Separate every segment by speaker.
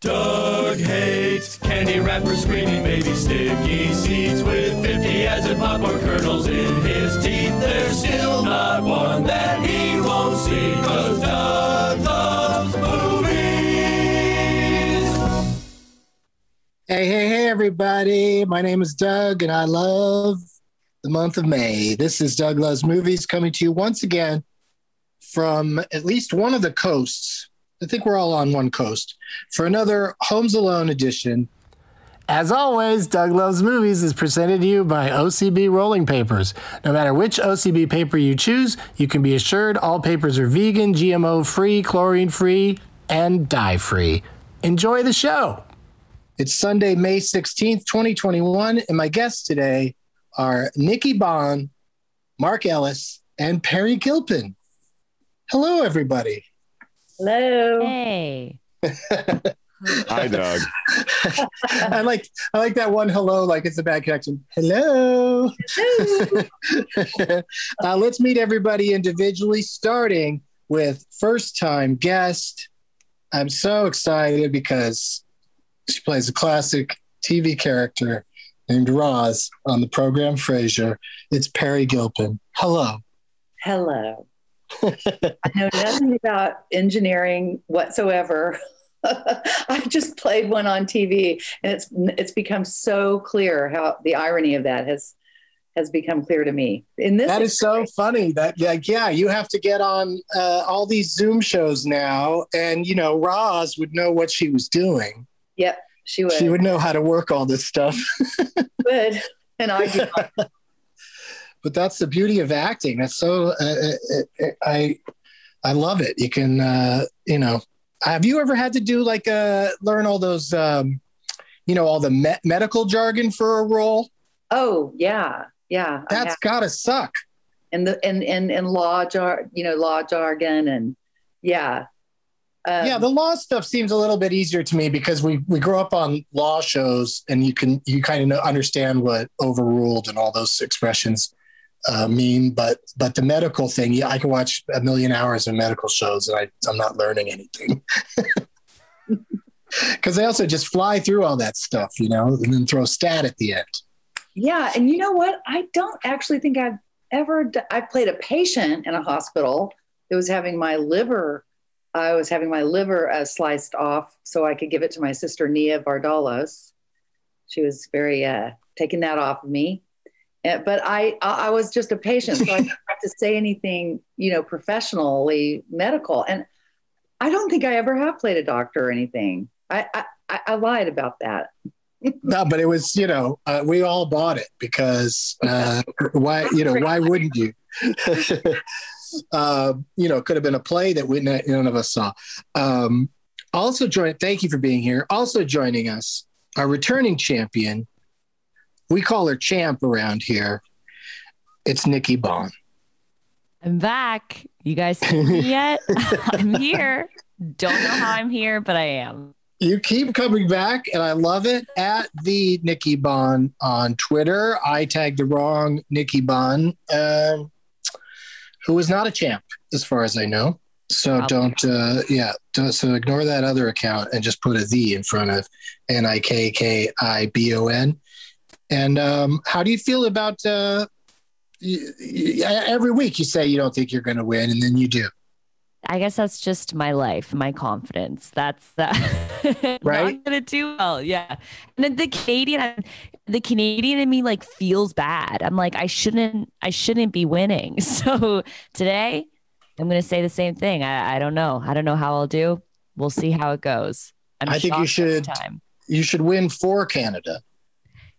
Speaker 1: Doug hates candy wrappers, screaming baby sticky seeds with 50 acid popcorn kernels in his teeth. There's still not one that he won't see, cause Doug loves movies.
Speaker 2: Hey, hey, hey, everybody. My name is Doug, and I love the month of May. This is Doug Loves Movies coming to you once again from at least one of the coasts. I think we're all on one coast for another Homes Alone edition.
Speaker 3: As always, Doug Loves Movies is presented to you by OCB Rolling Papers. No matter which OCB paper you choose, you can be assured all papers are vegan, GMO free, chlorine free, and dye free. Enjoy the show.
Speaker 2: It's Sunday, May 16th, 2021, and my guests today are Nikki Bond, Mark Ellis, and Peri Gilpin. Hello, everybody.
Speaker 4: Hello.
Speaker 5: Hey.
Speaker 6: Hi, Doug.
Speaker 2: I like I like that one hello, like it's a bad connection. Hello. uh, let's meet everybody individually, starting with first time guest. I'm so excited because she plays a classic TV character named Roz on the program Frasier. It's Peri Gilpin. Hello.
Speaker 4: Hello. I know nothing about engineering whatsoever. I just played one on TV, and it's it's become so clear how the irony of that has has become clear to me. In this,
Speaker 2: that is so funny. That like, yeah, you have to get on uh, all these Zoom shows now, and you know, Roz would know what she was doing.
Speaker 4: Yep, she would.
Speaker 2: She would know how to work all this stuff.
Speaker 4: Good, and I do.
Speaker 2: But that's the beauty of acting. That's so uh, uh, uh, I I love it. You can uh, you know. Have you ever had to do like uh, learn all those um, you know all the me- medical jargon for a role?
Speaker 4: Oh yeah, yeah.
Speaker 2: That's gotta suck.
Speaker 4: And the and and and law jar you know law jargon and yeah.
Speaker 2: Um, yeah, the law stuff seems a little bit easier to me because we we grow up on law shows and you can you kind of understand what overruled and all those expressions uh, mean, but but the medical thing, yeah, I can watch a million hours of medical shows and I, I'm not learning anything. Because they also just fly through all that stuff, you know, and then throw stat at the end.
Speaker 4: Yeah, and you know what? I don't actually think I've ever. D- I played a patient in a hospital that was having my liver. I was having my liver uh, sliced off so I could give it to my sister Nia Vardalos. She was very uh, taking that off of me but I, I was just a patient, so I didn't have to say anything, you know, professionally medical. And I don't think I ever have played a doctor or anything. I, I, I lied about that.
Speaker 2: no, but it was, you know, uh, we all bought it because uh, why, you know, why wouldn't you? uh, you know, it could have been a play that we none of us saw. Um, also join. Thank you for being here. Also joining us, our returning champion, we call her champ around here. It's Nikki Bond.
Speaker 5: I'm back. You guys see me yet? I'm here. Don't know how I'm here, but I am.
Speaker 2: You keep coming back, and I love it. At the Nikki Bon on Twitter, I tagged the wrong Nikki Bon, um, who is not a champ, as far as I know. So
Speaker 5: Probably.
Speaker 2: don't, uh, yeah, don't, so ignore that other account and just put a the in front of N I K K I B O N. And um, how do you feel about uh, every week you say you don't think you're going to win, and then you do?
Speaker 5: I guess that's just my life, my confidence. That's that.
Speaker 2: Right?
Speaker 5: Not gonna do well. Yeah. And then the Canadian, the Canadian in me like feels bad. I'm like, I shouldn't, I shouldn't be winning. So today, I'm gonna say the same thing. I, I don't know. I don't know how I'll do. We'll see how it goes. I'm
Speaker 2: I think you should-. You should win for Canada.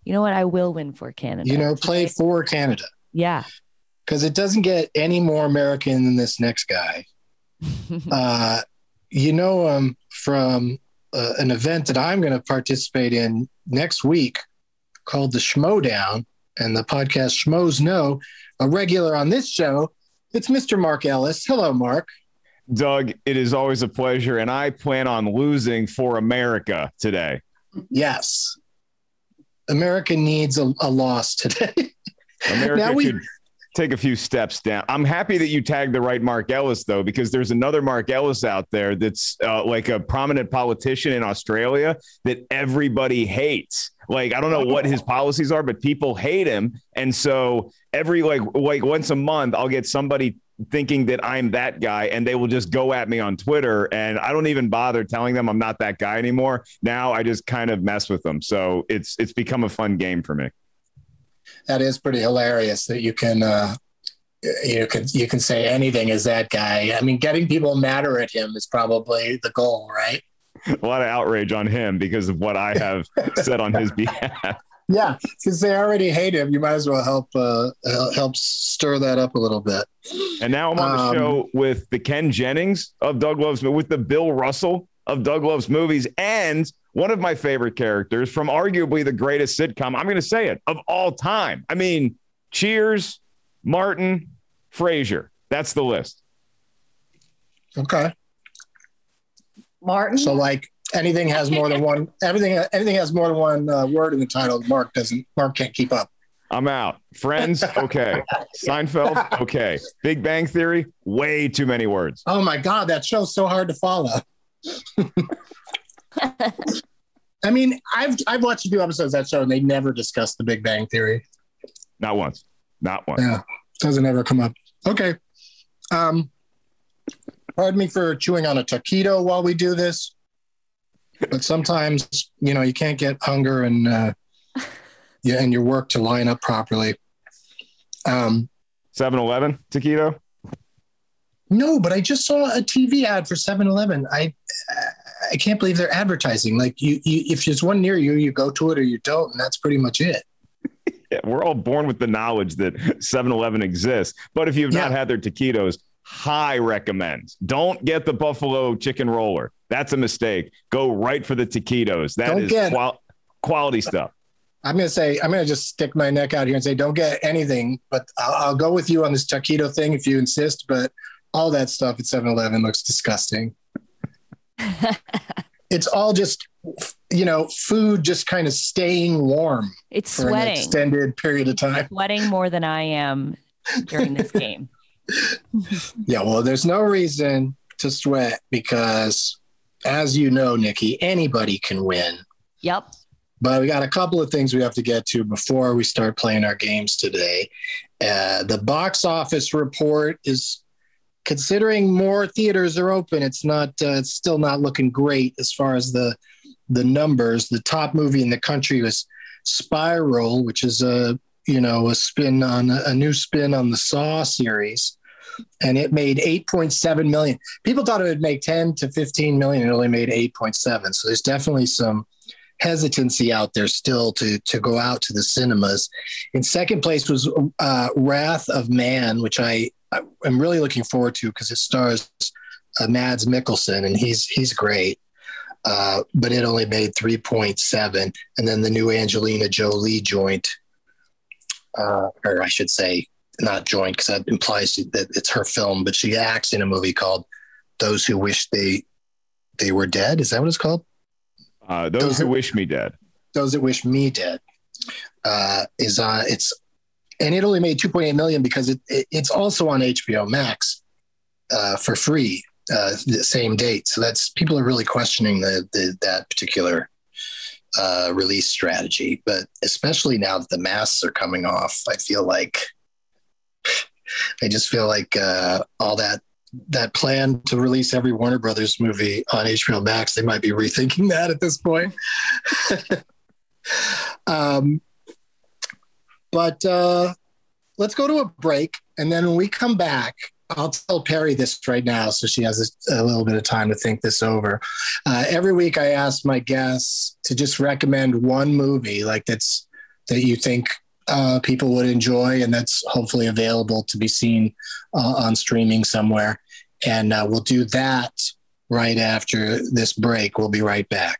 Speaker 5: You know what? I will win for Canada.
Speaker 2: You know, play for Canada.
Speaker 5: Yeah.
Speaker 2: because it doesn't get any more American than this next guy. uh, you know him from uh, an event that I'm going to participate in next week called the Schmodown, and the podcast Schmoes Know, a regular on this show. It's Mr. Mark Ellis. Hello, Mark.
Speaker 6: Doug, it is always a pleasure, and I plan on losing for America today.
Speaker 2: Yes. America needs a, a loss today.
Speaker 6: America
Speaker 2: Now we-
Speaker 6: could take a few steps down. I'm happy that you tagged the right Mark Ellis, though, because there's another Mark Ellis out there that's uh, like a prominent politician in Australia that everybody hates. Like, I don't know what his policies are, but people hate him. And so every like like once a month, I'll get somebody thinking that I'm that guy and they will just go at me on Twitter and I don't even bother telling them I'm not that guy anymore. Now I just kind of mess with them. So it's it's become a fun game for me.
Speaker 2: that is pretty hilarious that you can uh you can you can say anything as that guy. I mean, getting people madder at him is probably the goal, right?
Speaker 6: a lot of outrage on him because of what I have said on his behalf.
Speaker 2: Yeah, since they already hate him, you might as well help uh, help stir that up a little bit.
Speaker 6: And now I'm on the
Speaker 2: Um,
Speaker 6: show with the Ken Jennings of Doug Loves, with the Bill Russell of Doug Loves Movies, and one of my favorite characters from arguably the greatest sitcom. I'm going to say it of all time. I mean, Cheers, Martin, Frasier. That's the list.
Speaker 2: Okay,
Speaker 4: Martin.
Speaker 2: so like anything has more than one everything anything has more than one uh, word in the title. Mark doesn't. Mark can't keep up.
Speaker 6: I'm out. Friends, okay. Seinfeld, okay. Big Bang Theory, way too many words.
Speaker 2: Oh my god, that show's so hard to follow. I mean, I've I've watched a few episodes of that show, and they never discuss the Big Bang Theory.
Speaker 6: Not once. Not once.
Speaker 2: Yeah, doesn't ever come up. Okay. Um, pardon me for chewing on a taquito while we do this, but sometimes you know you can't get hunger and uh, yeah, and your work to line up properly. Um,
Speaker 6: 7 Eleven, Taquito.
Speaker 2: no, but I just saw a TV ad for 7-Eleven. I I can't believe they're advertising. Like you, you, if there's one near you, you go to it or you don't, and that's pretty much it.
Speaker 6: Yeah, we're all born with the knowledge that 7 Eleven exists. But if you've not had their taquitos, high recommend. Don't get the buffalo chicken roller. That's a mistake. Go right for the taquitos. That
Speaker 2: Don't
Speaker 6: is
Speaker 2: get-
Speaker 6: qual- quality stuff.
Speaker 2: I'm gonna say I'm gonna just stick my neck out here and say don't get anything, but I'll, I'll go with you on this taquito thing if you insist. But all that stuff at 7-Eleven looks disgusting. it's all just you know food just kind of staying warm
Speaker 5: It's
Speaker 2: for an
Speaker 5: sweating.
Speaker 2: extended period of time.
Speaker 5: Sweating more than I am during this game.
Speaker 2: Yeah, well, there's no reason to sweat because, as you know, Nikki, anybody can win.
Speaker 5: Yep.
Speaker 2: But we got a couple of things we have to get to before we start playing our games today. Uh, the box office report is considering more theaters are open. It's not. Uh, it's still not looking great as far as the the numbers. The top movie in the country was Spiral, which is a you know a spin on a new spin on the Saw series, and it made 8.7 million. People thought it would make 10 to 15 million. It only made 8.7. So there's definitely some hesitancy out there still to to go out to the cinemas. In second place was uh, Wrath of Man, which I am really looking forward to because it stars uh, Mads Mikkelsen and he's he's great. Uh, but it only made 3.7, and then the new Angelina Jolie joint, uh, or I should say, not joint because that implies that it's her film, but she acts in a movie called "Those Who Wish They they were dead. Is that what it's called?
Speaker 6: Uh, those,
Speaker 2: Those
Speaker 6: who
Speaker 2: are-
Speaker 6: wish me dead.
Speaker 2: Those that wish me dead. Uh, is uh, it's and it only made 2.8 million because it, it it's also on HBO Max uh, for free uh, the same date. So that's people are really questioning the, the that particular uh, release strategy. But especially now that the masks are coming off, I feel like I just feel like uh, all that that plan to release every Warner Brothers movie on HBO Max, they might be rethinking that at this point. um, but uh, let's go to a break, and then when we come back, I'll tell Perry this right now, so she has a, a little bit of time to think this over. Uh, every week, I ask my guests to just recommend one movie, like that's that you think uh, people would enjoy, and that's hopefully available to be seen uh, on streaming somewhere. And uh, we'll do that right after this break. We'll be right back.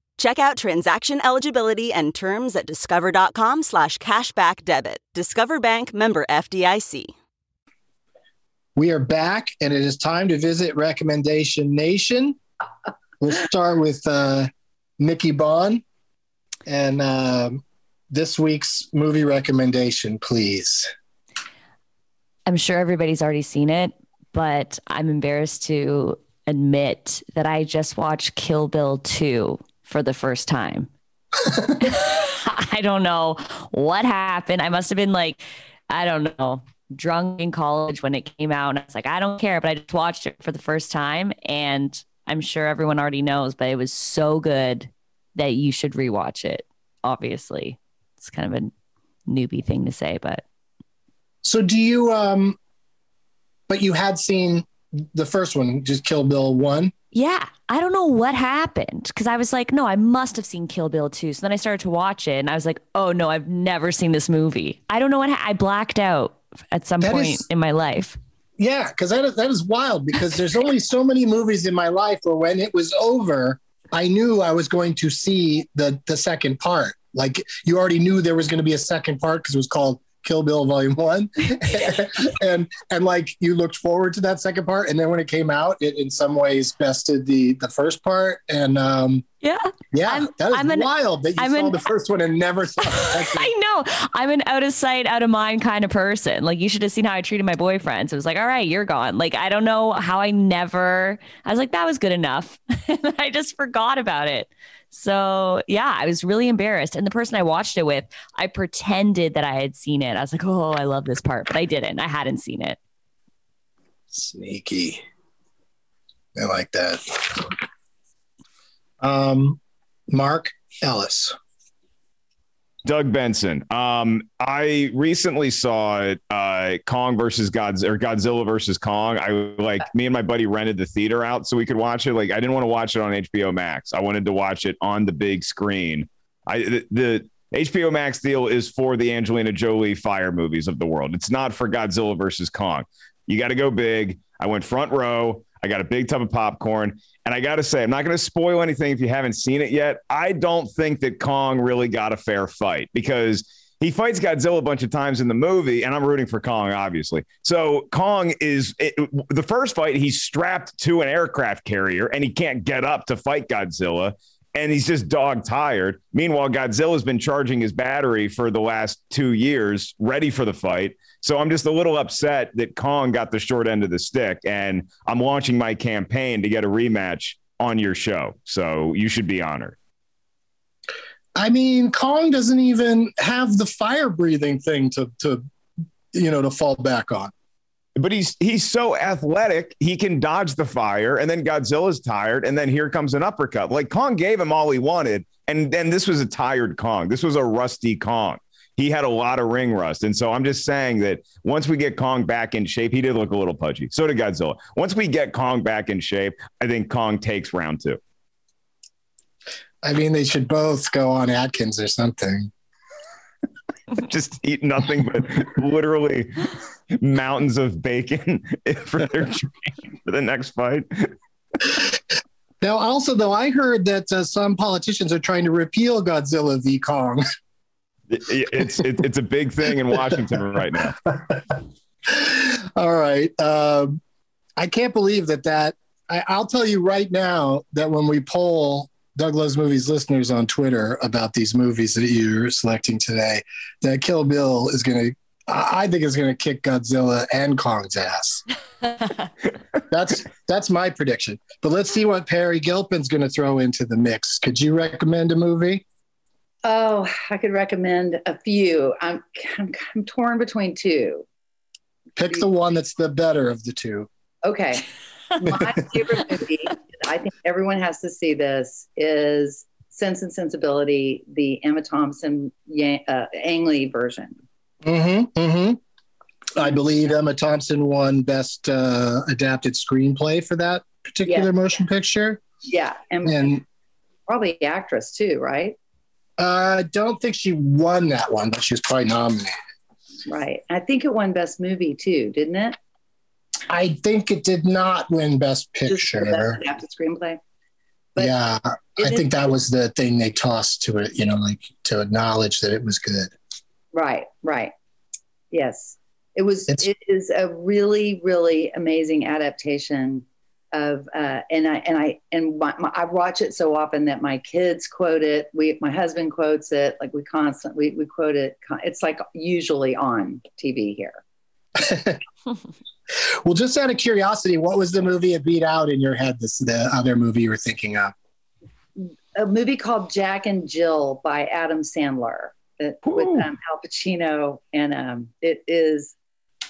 Speaker 7: Check out transaction eligibility and terms at discover.com slash cashback debit. Discover Bank member FDIC.
Speaker 2: We are back, and it is time to visit Recommendation Nation. We'll start with uh, Nikki Bond. And um this week's movie recommendation, please.
Speaker 5: I'm sure everybody's already seen it, but I'm embarrassed to admit that I just watched Kill Bill 2 for the first time. I don't know what happened. I must have been like, I don't know, drunk in college when it came out. And I was like, I don't care. But I just watched it for the first time. And I'm sure everyone already knows, but it was so good that you should rewatch it. Obviously, it's kind of a newbie thing to say, but
Speaker 2: So, do you, um, but you had seen the first one, just Kill Bill 1?
Speaker 5: Yeah, I don't know what happened because I was like, no, I must have seen Kill Bill too. So then I started to watch it and I was like, oh no, I've never seen this movie. I don't know what ha- I blacked out at some
Speaker 2: That
Speaker 5: point
Speaker 2: is-
Speaker 5: in my life.
Speaker 2: Yeah, because that is, that is wild because there's only so many movies in my life where when it was over, I knew I was going to see the the second part. Like you already knew there was going to be a second part because it was called Kill Bill Volume One, and and like you looked forward to that second part, and then when it came out, it in some ways bested the the first part, and um,
Speaker 5: Yeah,
Speaker 2: yeah, that is
Speaker 5: I'm an-
Speaker 2: wild that you
Speaker 5: I'm
Speaker 2: saw
Speaker 5: an-
Speaker 2: the first one and never saw the second.
Speaker 5: I know. I'm an out of sight, out of mind kind of person. Like you should have seen how I treated my boyfriends. It was like, all right, you're gone. Like I don't know how I never. I was like, that was good enough. I just forgot about it. So yeah, I was really embarrassed. And the person I watched it with, I pretended that I had seen it. I was like, oh, I love this part, but I didn't. I hadn't seen it.
Speaker 2: Sneaky. I like that. Um, Mark Ellis.
Speaker 6: Doug Benson. Um, I recently saw uh, Kong versus Godzilla or Godzilla versus Kong. I like me and my buddy rented the theater out so we could watch it. Like I didn't want to watch it on HBO Max. I wanted to watch it on the big screen. I the, the HBO Max deal is for the Angelina Jolie fire movies of the world. It's not for Godzilla versus Kong. You got to go big. I went front row. I got a big tub of popcorn. And I got to say, I'm not going to spoil anything if you haven't seen it yet. I don't think that Kong really got a fair fight because he fights Godzilla a bunch of times in the movie, and I'm rooting for Kong, obviously. So Kong is it, the first fight, he's strapped to an aircraft carrier and he can't get up to fight Godzilla. And he's just dog tired. Meanwhile, Godzilla's been charging his battery for the last two years, ready for the fight. So I'm just a little upset that Kong got the short end of the stick, and I'm launching my campaign to get a rematch on your show. So you should be honored.
Speaker 2: I mean, Kong doesn't even have the fire breathing thing to to you know to fall back on.
Speaker 6: But he's he's so athletic, he can dodge the fire, and then Godzilla's tired, and then here comes an uppercut. Like Kong gave him all he wanted, and then this was a tired Kong. This was a rusty Kong. He had a lot of ring rust, and so I'm just saying that once we get Kong back in shape, he did look a little pudgy. So did Godzilla. Once we get Kong back in shape, I think Kong takes round two.
Speaker 2: I mean, they should both go on Atkins or something.
Speaker 6: just eat nothing but literally mountains of bacon for their training for the next fight.
Speaker 2: Now, also, though, I heard that uh, some politicians are trying to repeal Godzilla v Kong.
Speaker 6: It's it, it's a big thing in Washington right now.
Speaker 2: All right. Um, I can't believe that that. I, I'll tell you right now that when we poll Doug Loves Movies listeners on Twitter about these movies that you're selecting today, that Kill Bill is going to, I think, it's going to kick Godzilla and Kong's ass. that's that's my prediction. But let's see what Peri Gilpin's going to throw into the mix. Could you recommend a movie?
Speaker 4: Oh, I could recommend a few. I'm, I'm, I'm torn between two.
Speaker 2: Pick the one that's the better of the two.
Speaker 4: Okay. My favorite movie, I think everyone has to see this, is Sense and Sensibility, the Emma Thompson Yang, uh, Ang Lee version.
Speaker 2: Mm-hmm. Mm-hmm. I believe Emma Thompson won Best uh, Adapted Screenplay for that particular
Speaker 4: Yeah.
Speaker 2: motion picture.
Speaker 4: Yeah. And,
Speaker 2: And
Speaker 4: probably actress too, right?
Speaker 2: I don't think she won that one, but she was probably nominated.
Speaker 4: Right. I think it won Best Movie too, didn't it?
Speaker 2: I think it did not win Best Picture.
Speaker 4: Best Adapted Screenplay. But
Speaker 2: yeah, I think that was the thing they tossed to it, you know, like to acknowledge that it was good.
Speaker 4: Right, right. Yes. It was
Speaker 2: It's-
Speaker 4: it is a really, really amazing adaptation of uh and I and I and my, my, I watch it so often that my kids quote it. We my husband quotes it, like we constantly we quote it. It's like usually on TV here.
Speaker 2: Well, just out of curiosity, what was the movie it beat out in your head? This the other movie you were thinking of?
Speaker 4: A movie called Jack and Jill by Adam Sandler with um, Al Pacino and um it is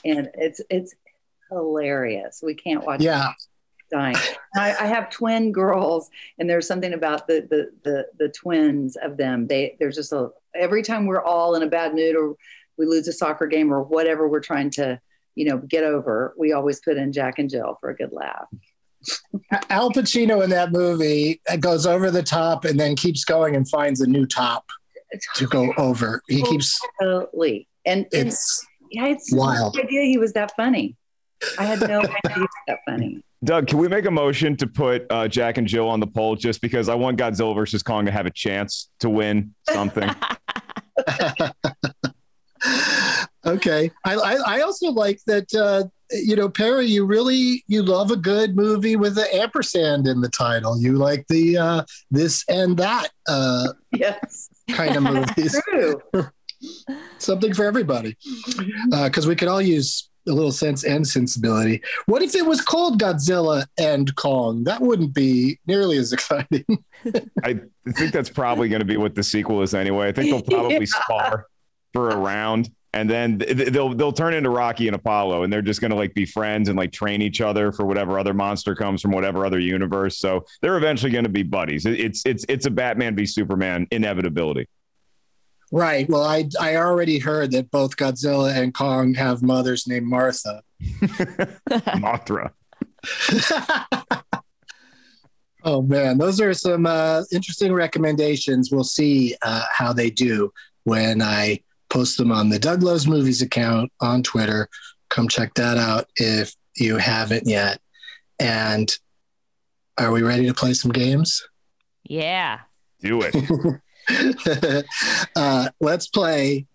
Speaker 4: and it's it's hilarious. We can't watch it
Speaker 2: Yeah,
Speaker 4: dying. I, I have twin girls, and there's something about the the the the twins of them. They there's just a every time we're all in a bad mood or we lose a soccer game or whatever we're trying to you know get over, we always put in Jack and Jill for a good laugh.
Speaker 2: Al Pacino in that movie goes over the top and then keeps going and finds a new top to go over. He keeps
Speaker 4: Totally, and, and
Speaker 2: it's
Speaker 4: yeah, it's
Speaker 2: wild.
Speaker 4: no idea he was that funny. I had no idea he was that funny.
Speaker 6: Doug, can we make a motion to put uh, Jack and Jill on the poll just because I want Godzilla versus Kong to have a chance to win something?
Speaker 2: okay. I, I I also like that. Uh, you know, Peri, you really you love a good movie with an ampersand in the title. You like the uh, this and that uh,
Speaker 4: Yes,
Speaker 2: kind of movies. Something for everybody, uh, because we could all use a little sense and sensibility. What if it was called Godzilla and Kong? That wouldn't be nearly as exciting.
Speaker 6: I think that's probably going to be what the sequel is anyway. I think they'll probably
Speaker 4: Yeah.
Speaker 6: spar for a round and then they'll they'll turn into Rocky and Apollo and they're just going to like be friends and like train each other for whatever other monster comes from whatever other universe. So they're eventually going to be buddies. It's it's it's a Batman v Superman inevitability.
Speaker 2: Right. Well, I I already heard that both Godzilla and Kong have mothers named Martha.
Speaker 6: Mothra.
Speaker 2: oh man, those are some uh, interesting recommendations. We'll see uh, how they do when I post them on the Doug Loves Movies account on Twitter. Come check that out if you haven't yet. And are we ready to play some games?
Speaker 5: Yeah.
Speaker 6: Do it.
Speaker 2: uh, let's play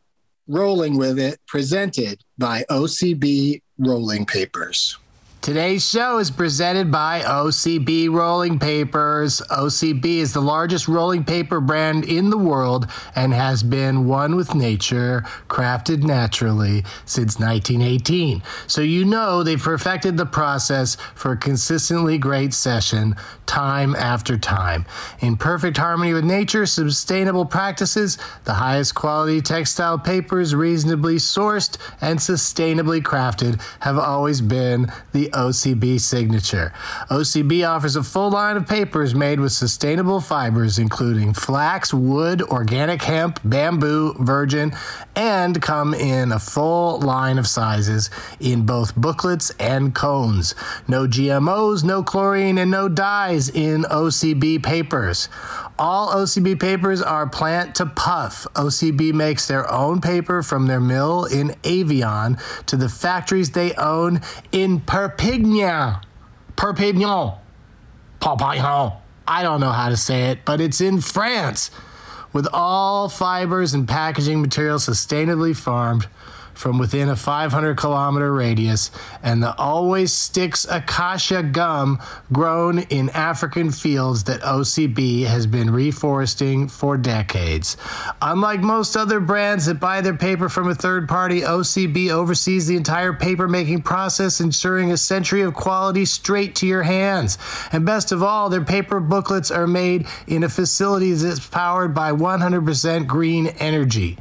Speaker 2: Rolling with It, presented by OCB Rolling Papers. Today's show is presented by OCB Rolling Papers. OCB is the largest rolling paper brand in the world and has been one with nature, crafted naturally since 1918. So you know they've perfected the process for a consistently great session time after time. In perfect harmony with nature, sustainable practices, the highest quality textile papers, reasonably sourced and sustainably crafted, have always been the OCB signature. OCB offers a full line of papers made with sustainable fibers, including flax, wood, organic hemp, bamboo, virgin, and come in a full line of sizes in both booklets and cones. No GMOs, no chlorine, and no dyes in OCB papers. All OCB papers are plant to puff. OCB makes their own paper from their mill in Avion to the factories they own in Perpignan. Perpignan. Perpignan. I don't know how to say it, but it's in France. With all fibers and packaging material sustainably farmed from within a 500 kilometer radius, and the always sticks acacia gum grown in African fields that OCB has been reforesting for decades. Unlike most other brands that buy their paper from a third party, OCB oversees the entire paper making process, ensuring a century of quality straight to your hands. And best of all, their paper booklets are made in a facility that's powered by 100% green energy.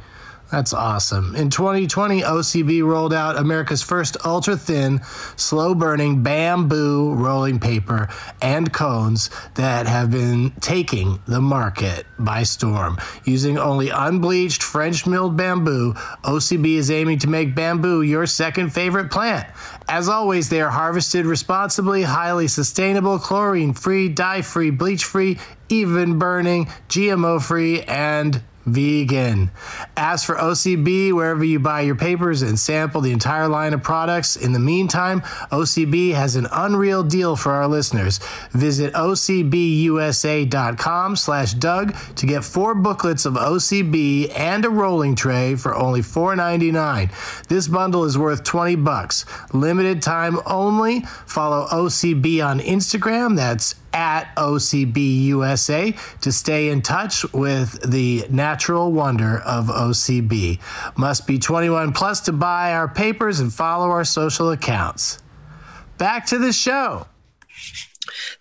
Speaker 2: That's awesome. In 2020, OCB rolled out America's first ultra thin, slow burning bamboo rolling paper and cones that have been taking the market by storm. Using only unbleached French milled bamboo, OCB is aiming to make bamboo your second favorite plant. As always, they are harvested responsibly, highly sustainable, chlorine free, dye free, bleach free, even burning, GMO free, and vegan. Ask for OCB wherever you buy your papers and sample the entire line of products. In the meantime, OCB has an unreal deal for our listeners. Visit ocbusa.com slash Doug to get four booklets of OCB and a rolling tray for only $4.99. This bundle is worth 20 bucks. Limited time only. Follow OCB on Instagram. That's at OCB USA to stay in touch with the natural wonder of OCB. Must be 21 plus to buy our papers and follow our social accounts. Back to the show.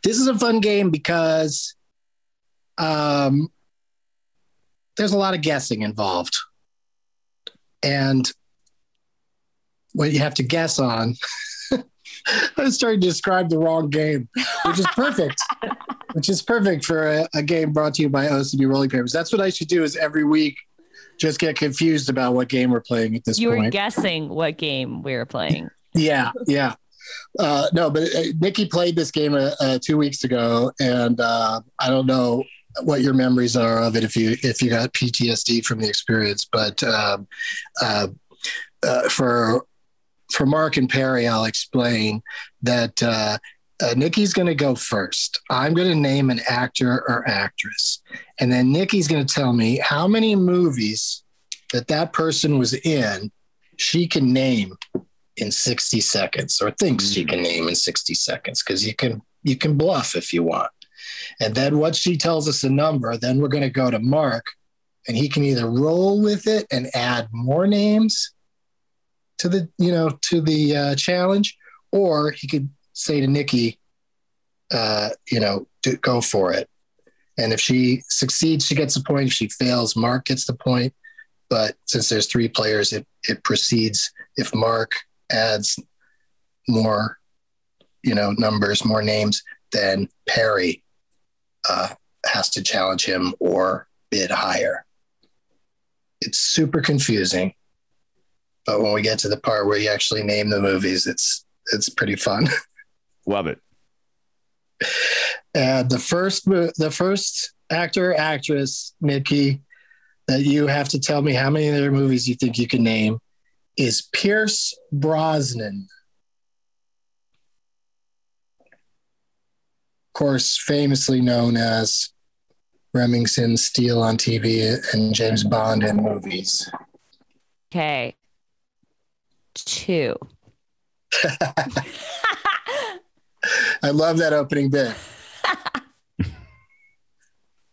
Speaker 8: This is a fun game because um, there's a lot of guessing involved. And what you have to guess on I was starting to describe the wrong game, which is perfect. which is perfect for a, a, game brought to you by OCB Rolling Papers. That's what I should do. Is every week just get confused about what game we're playing at this
Speaker 5: you
Speaker 8: point.
Speaker 5: You were guessing what game we were playing.
Speaker 8: yeah, yeah. Uh, no, but uh, Nikki played this game uh, uh two weeks ago, and uh, I don't know what your memories are of it if you if you got PTSD from the experience. But um, uh, for for Mark and Peri, I'll explain that uh, uh, Nikki's going to go first. I'm going to name an actor or actress, and then Nikki's going to tell me how many movies that that person was in. She can name in 60 seconds, or thinks she can name in 60 seconds, because you can you can bluff if you want. And then once she tells us a number, then we're going to go to Mark, and he can either roll with it and add more names to the you know to the uh, challenge, or he could say to Nikki, uh, you know, go for it. And if she succeeds, she gets the point. If she fails, Mark gets the point. But since there's three players, it it proceeds. If Mark adds more, you know, numbers, more names, then Peri uh, has to challenge him or bid higher. It's super confusing. But when we get to the part where you actually name the movies, it's it's pretty fun.
Speaker 6: Love it.
Speaker 8: And the first the first actor actress Nikki that you have to tell me how many of their movies you think you can name is Pierce Brosnan. Of course, famously known as Remington Steele on TV and James Bond in movies.
Speaker 5: Okay two.
Speaker 2: I love that opening bit.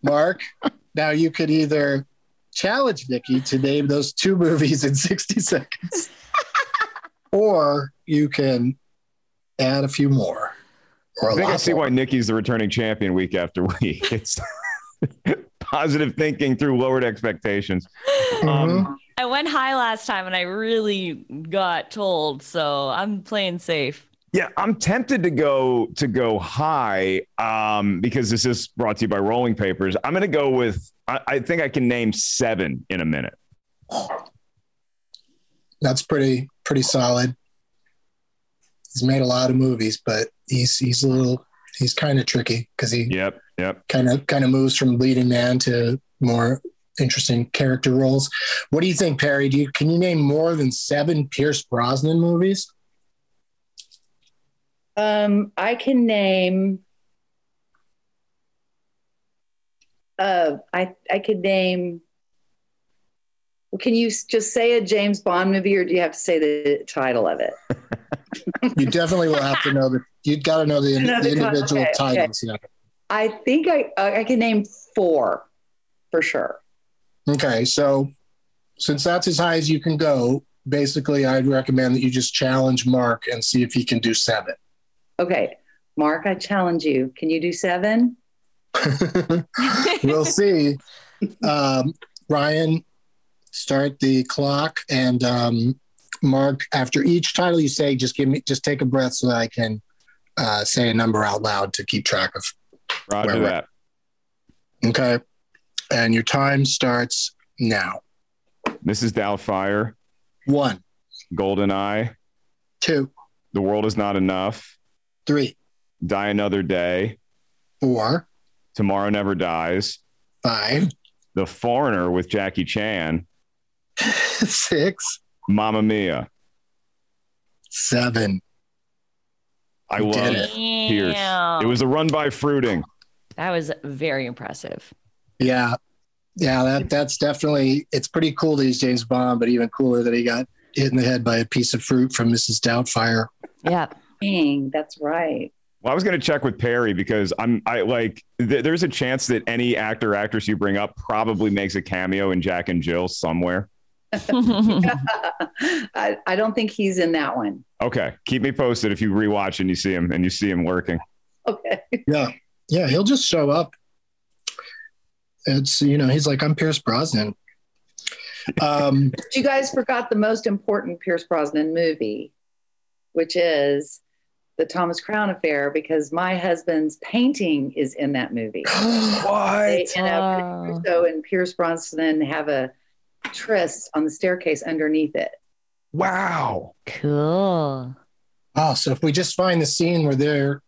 Speaker 2: Mark, now you could either challenge Nikki to name those two movies in 60 seconds, or you can add a few more. Or a
Speaker 6: I think I see
Speaker 2: more.
Speaker 6: why Nikki's the returning champion week after week. It's positive thinking through lowered expectations.
Speaker 2: Mm-hmm.
Speaker 6: Um,
Speaker 5: I went high last time and I really got told, so I'm playing safe.
Speaker 6: Yeah, I'm tempted to go to go high um, because this is brought to you by Rolling Papers. I'm going to go with. I, I think I can name seven in a minute.
Speaker 2: That's pretty pretty solid. He's made a lot of movies, but he's he's a little he's kind of tricky because he
Speaker 6: Yep, yep.
Speaker 2: kind of kind of moves from leading man to more interesting character roles. What do you think, Peri? Do you can you name more than seven Pierce Brosnan movies?
Speaker 4: Um, I can name. Uh, I I could name. Well, can you just say a James Bond movie, or do you have to say the title of it?
Speaker 2: You definitely will have to know the. You've got to know the,
Speaker 4: Know
Speaker 2: the
Speaker 4: the
Speaker 2: individual
Speaker 4: Okay, okay.
Speaker 2: titles. Yeah.
Speaker 4: I think I I I can name four, for sure.
Speaker 2: Okay, so since that's as high as you can go, basically, I'd recommend that you just challenge Mark and see if he can do seven.
Speaker 4: Okay, Mark, I challenge you. Can you do seven?
Speaker 2: we'll see. Um, Ryan, start the clock, and um, Mark, after each title you say, just give me, just take a breath so that I can uh, say a number out loud to keep track of.
Speaker 6: Roger
Speaker 2: Where we're-
Speaker 6: that.
Speaker 2: Okay, and your time starts now.
Speaker 6: Mrs. Doubtfire,
Speaker 2: One,
Speaker 6: Golden Eye,
Speaker 2: two,
Speaker 6: The World Is Not Enough,
Speaker 2: three,
Speaker 6: Die Another Day,
Speaker 2: four,
Speaker 6: Tomorrow Never Dies,
Speaker 2: five,
Speaker 6: The Foreigner with Jackie Chan,
Speaker 2: six,
Speaker 6: Mamma Mia.
Speaker 2: seven.
Speaker 6: I
Speaker 2: You
Speaker 6: love
Speaker 2: it.
Speaker 6: Pierce. It was a run by fruiting.
Speaker 5: That was very impressive.
Speaker 2: Yeah, yeah, that that's definitely. It's pretty cool that he's James Bond, but even cooler that he got hit in the head by a piece of fruit from Mrs. Doubtfire.
Speaker 5: Yeah.
Speaker 4: Dang, that's right.
Speaker 6: Well, I was going to check with Peri because I'm I like th- there's a chance that any actor or actress you bring up probably makes a cameo in Jack and Jill somewhere.
Speaker 4: I, I don't think he's in that one.
Speaker 6: Okay, keep me posted if you rewatch and you see him and you see him lurking.
Speaker 4: Okay.
Speaker 2: Yeah, yeah, he'll just show up. It's you know he's like I'm Pierce Brosnan. Um,
Speaker 4: you guys forgot the most important Pierce Brosnan movie, which is the Thomas Crown Affair, because my husband's painting is in that movie. They, and, uh,
Speaker 5: Oh.
Speaker 4: so and Pierce Brosnan have a tryst on the staircase underneath it.
Speaker 6: Wow.
Speaker 5: Cool.
Speaker 2: oh, so if we just find the scene where they're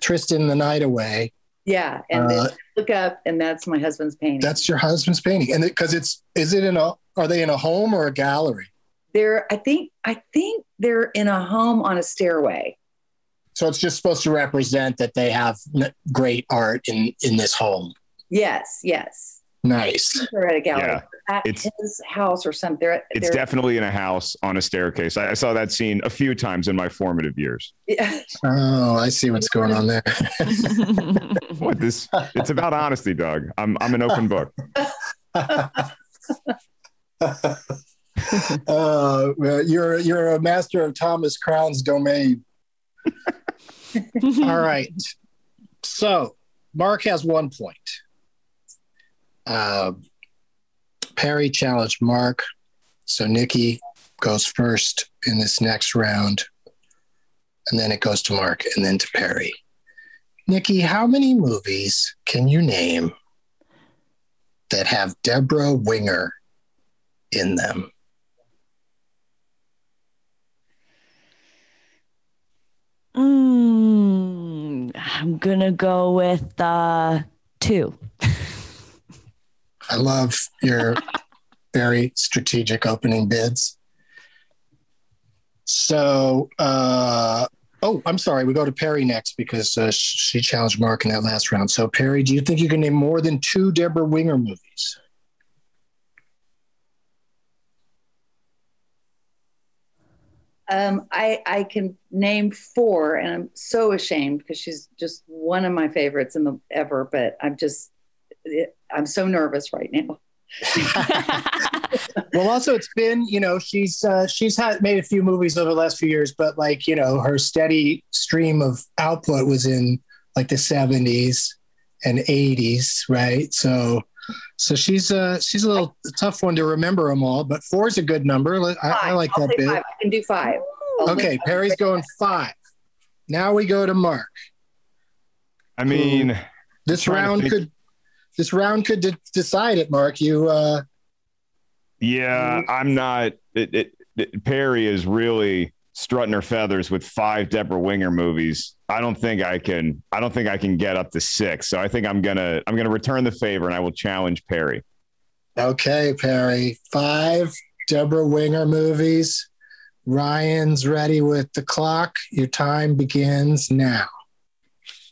Speaker 2: Tristan the night away,
Speaker 4: Yeah, and
Speaker 2: Uh,
Speaker 4: look up, and that's my husband's painting.
Speaker 2: that's your husband's painting, and because it's is it in a are they in a home or a gallery?
Speaker 4: they're I think I think they're in a home on a stairway.
Speaker 2: So it's just supposed to represent that they have great art in in this home.
Speaker 4: Yes, yes.
Speaker 2: Nice.
Speaker 4: They're at a gallery.
Speaker 6: Yeah,
Speaker 4: at
Speaker 6: it's-
Speaker 4: his house or something. They're,
Speaker 6: It's
Speaker 4: they're,
Speaker 6: definitely in a house on a staircase. I, I saw that scene a few times in my formative years.
Speaker 4: Yeah.
Speaker 2: Oh, I see what's going on there.
Speaker 6: What this? It's about honesty, Doug. I'm I'm an open book.
Speaker 2: uh, you're you're a master of Thomas Crown's domain. All right. So Mark has one point. Uh, Peri challenged Mark. So Nikki goes first in this next round. And then it goes to Mark and then to Perry. Nikki, how many movies can you name that have Debra Winger in them?
Speaker 5: Mm, I'm gonna go with uh two.
Speaker 2: I love your very strategic opening bids. So, uh, oh, I'm sorry. We go to Peri next because uh, she challenged Mark in that last round. So, Peri, do you think you can name more than two Debra Winger movies?
Speaker 4: Um, I I can name four, and I'm so ashamed because she's just one of my favorites in the ever. But I'm just I'm so nervous right now.
Speaker 2: well, also it's been you know she's uh, she's had made a few movies over the last few years, but like you know her steady stream of output was in like the '70s and '80s, right? So so she's uh she's a little tough one to remember them all, but four is a good number. I, I like
Speaker 4: I'll
Speaker 2: that bit.
Speaker 4: five. I can do 5 I'll
Speaker 2: Okay,
Speaker 4: live-
Speaker 2: Peri's going five. Now we go to Mark.
Speaker 6: I mean,
Speaker 2: This round could this round could de- decide it, Mark. You uh
Speaker 6: Yeah, I'm not. It, it, it, Peri is really strutting her feathers with five Debra Winger movies. I don't think I can. I don't think I can get up to six. So I think I'm gonna. I'm gonna return the favor and I will challenge Peri.
Speaker 2: okay, Peri. Five Debra Winger movies. Ryan's ready with the clock. Your time begins now.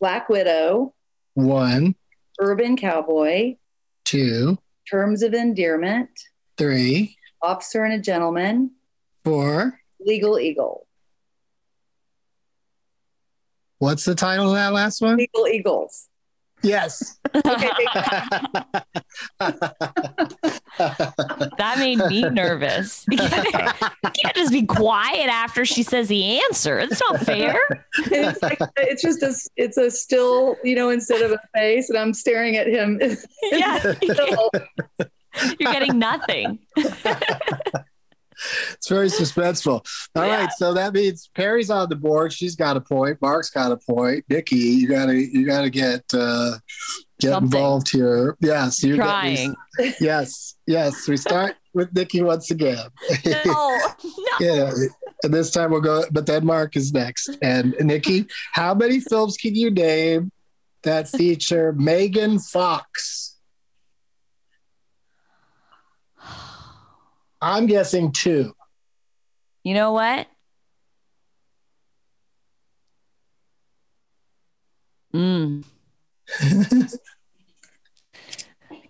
Speaker 4: Black Widow,
Speaker 2: One,
Speaker 4: Urban Cowboy,
Speaker 2: two,
Speaker 4: Terms of Endearment,
Speaker 2: three,
Speaker 4: Officer and a Gentleman,
Speaker 2: four.
Speaker 4: Legal Eagle.
Speaker 2: What's the title of that last one?
Speaker 4: Legal Eagles.
Speaker 2: Yes.
Speaker 4: Okay,
Speaker 5: That made me nervous. You can't, just be quiet after she says the answer. It's not fair.
Speaker 4: it's, like, it's just a it's a still you know instead of a face and i'm staring at him
Speaker 5: Yeah, you're getting nothing.
Speaker 2: It's very suspenseful. All right, so that means Peri's on the board. She's got a point. Mark's got a point. Nikki, you gotta you gotta get uh, get
Speaker 5: Something.
Speaker 2: involved here. Yes, you're
Speaker 5: Trying.
Speaker 2: Yes, yes. We start with Nikki once again.
Speaker 5: No, no.
Speaker 2: yeah, and this time we'll go. But then Mark is next. And Nikki, how many films can you name that feature Megan Fox? I'm guessing two.
Speaker 5: You know what? Mm.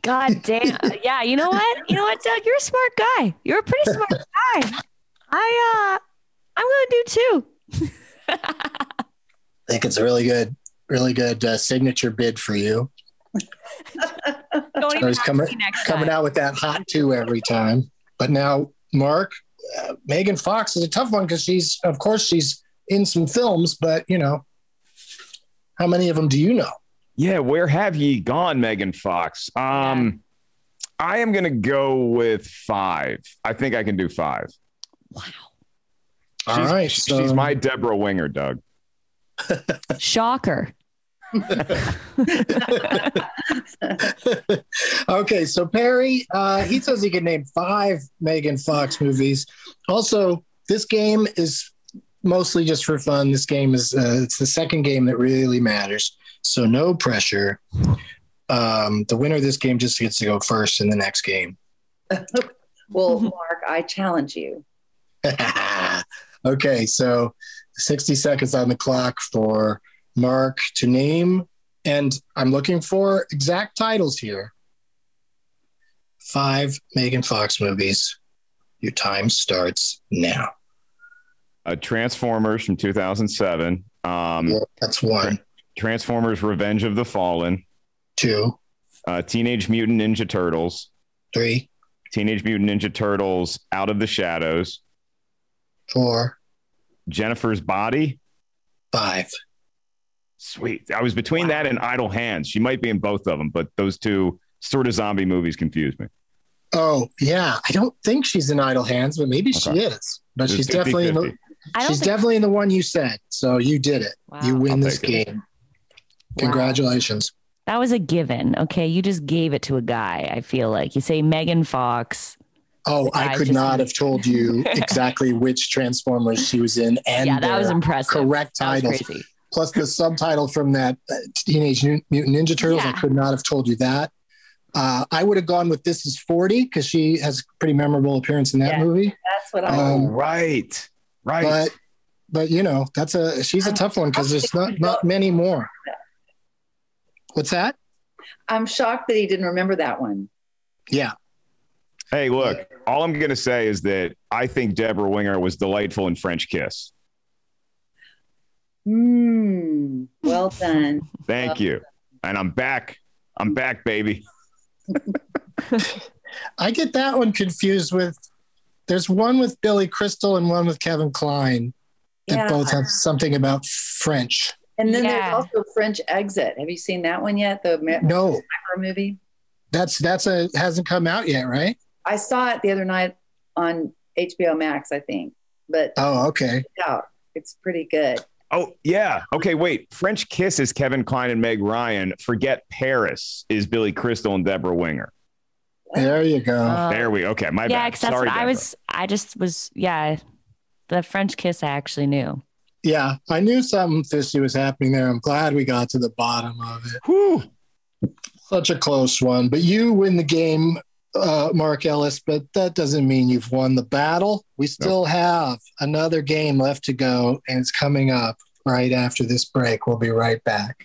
Speaker 5: God damn. Yeah, you know what? You know what, Doug? You're a smart guy. You're a pretty smart guy. I uh I'm gonna do two.
Speaker 2: I think it's a really good, really good uh, signature bid for you.
Speaker 5: Don't even
Speaker 2: coming, coming out with that hot two every time. But now, Mark, uh, Megan Fox is a tough one because she's, of course, she's in some films, but you know, how many of them do you know?
Speaker 6: Yeah, where have ye gone, Megan Fox? Um, I am gonna go with five. I think I can do five.
Speaker 2: Wow.
Speaker 6: she's,
Speaker 2: right,
Speaker 6: she's my Debra Winger, Doug.
Speaker 5: Shocker.
Speaker 2: okay, so Peri, uh, he says he can name five Megan Fox movies. Also, this game is mostly just for fun. This game is uh, it's the second game that really matters, so no pressure. Um, the winner of this game just gets to go first in the next game.
Speaker 4: well mark i challenge you
Speaker 2: okay, so 60 seconds on the clock for Mark to name, and I'm looking for exact titles here. Five Megan Fox movies. Your time starts now.
Speaker 6: Uh, Transformers from 2007. Um,
Speaker 2: that's one.
Speaker 6: Transformers: Revenge of the Fallen.
Speaker 2: Two.
Speaker 6: Uh, Teenage Mutant Ninja Turtles.
Speaker 2: Three.
Speaker 6: Teenage Mutant Ninja Turtles: Out of the Shadows.
Speaker 2: Four.
Speaker 6: Jennifer's Body.
Speaker 2: Five.
Speaker 6: Sweet. I was between that and Idle Hands. She might be in both of them, but those two sort of zombie movies confuse me.
Speaker 2: Oh, yeah. I don't think she's in Idle Hands, but maybe she is. But
Speaker 6: It's
Speaker 2: she's definitely in the,
Speaker 6: 50-50.
Speaker 5: I don't
Speaker 2: she's
Speaker 5: think-
Speaker 2: definitely in the one you said. So you did it. You win
Speaker 6: I'll
Speaker 2: this
Speaker 6: game. it.
Speaker 2: Game. Congratulations.
Speaker 5: That was a given. Okay. You just gave it to a guy, I feel like. You say Megan Fox.
Speaker 2: Oh,
Speaker 5: I
Speaker 2: I could
Speaker 5: just-
Speaker 2: not have told you exactly which Transformers she was in and
Speaker 5: yeah, that was impressive.
Speaker 2: correct
Speaker 5: That
Speaker 2: titles. Plus the subtitle from that uh, Teenage Mutant Ninja Turtles. I could not have told you that. Uh, I would have gone with This Is 40 because she has a pretty memorable appearance in that
Speaker 4: Yeah.
Speaker 2: movie.
Speaker 4: that's what i
Speaker 2: Um,
Speaker 6: right. Right.
Speaker 2: But but you know, that's a she's a tough one because there's not not many more. What's that?
Speaker 4: i'm shocked that he didn't remember that one
Speaker 2: Yeah.
Speaker 6: Hey, look, all I'm going to say is that I think Debra Winger was delightful in French Kiss.
Speaker 4: Mm, well done.
Speaker 6: Thank you. And I'm back. I'm back, baby.
Speaker 2: I get that one confused with there's one with Billy Crystal and one with Kevin Kline that
Speaker 4: Yeah.
Speaker 2: both have something about French.
Speaker 4: And then
Speaker 9: Yeah.
Speaker 4: there's also French Exit. Have you seen that one yet? The
Speaker 2: No,
Speaker 4: movie.
Speaker 2: that's that's a hasn't come out yet, right?
Speaker 4: I saw it the other night on HBO Max, I think. But
Speaker 2: Oh, okay.
Speaker 4: check. It's pretty good.
Speaker 6: Oh, yeah. Okay, wait. French Kiss is Kevin Kline and Meg Ryan. Forget Paris is Billy Crystal and Debra Winger.
Speaker 2: There you go.
Speaker 5: Uh,
Speaker 6: there we Okay, my
Speaker 5: yeah,
Speaker 6: bad.
Speaker 5: because that's
Speaker 6: Sorry,
Speaker 5: what I was. I just was. Yeah, the French kiss I actually knew.
Speaker 2: Yeah, I knew something fishy was happening there. I'm glad we got to the bottom of it.
Speaker 6: Whew.
Speaker 2: Such a close one. But you win the game, uh, Mark Ellis, but that doesn't mean you've won the battle. We still have another game left to go, and it's coming up right after this break. We'll be right back.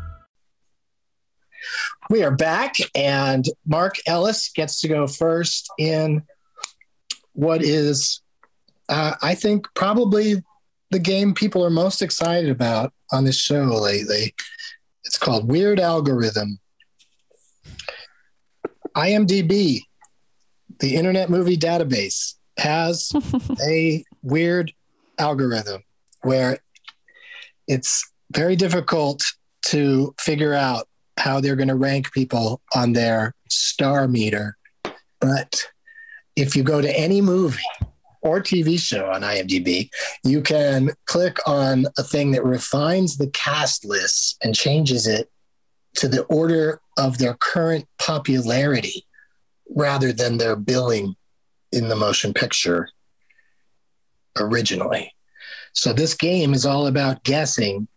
Speaker 2: We are back, and Mark Ellis gets to go first in what is, uh, I think, probably the game people are most excited about on this show lately. It's called Weird Algorithm. IMDb, the Internet Movie Database, has a weird algorithm where it's very difficult to figure out how they're going to rank people on their star meter. But if you go to any movie or TV show on IMDb, you can click on a thing that refines the cast lists and changes it to the order of their current popularity rather than their billing in the motion picture originally. So this game is all about guessing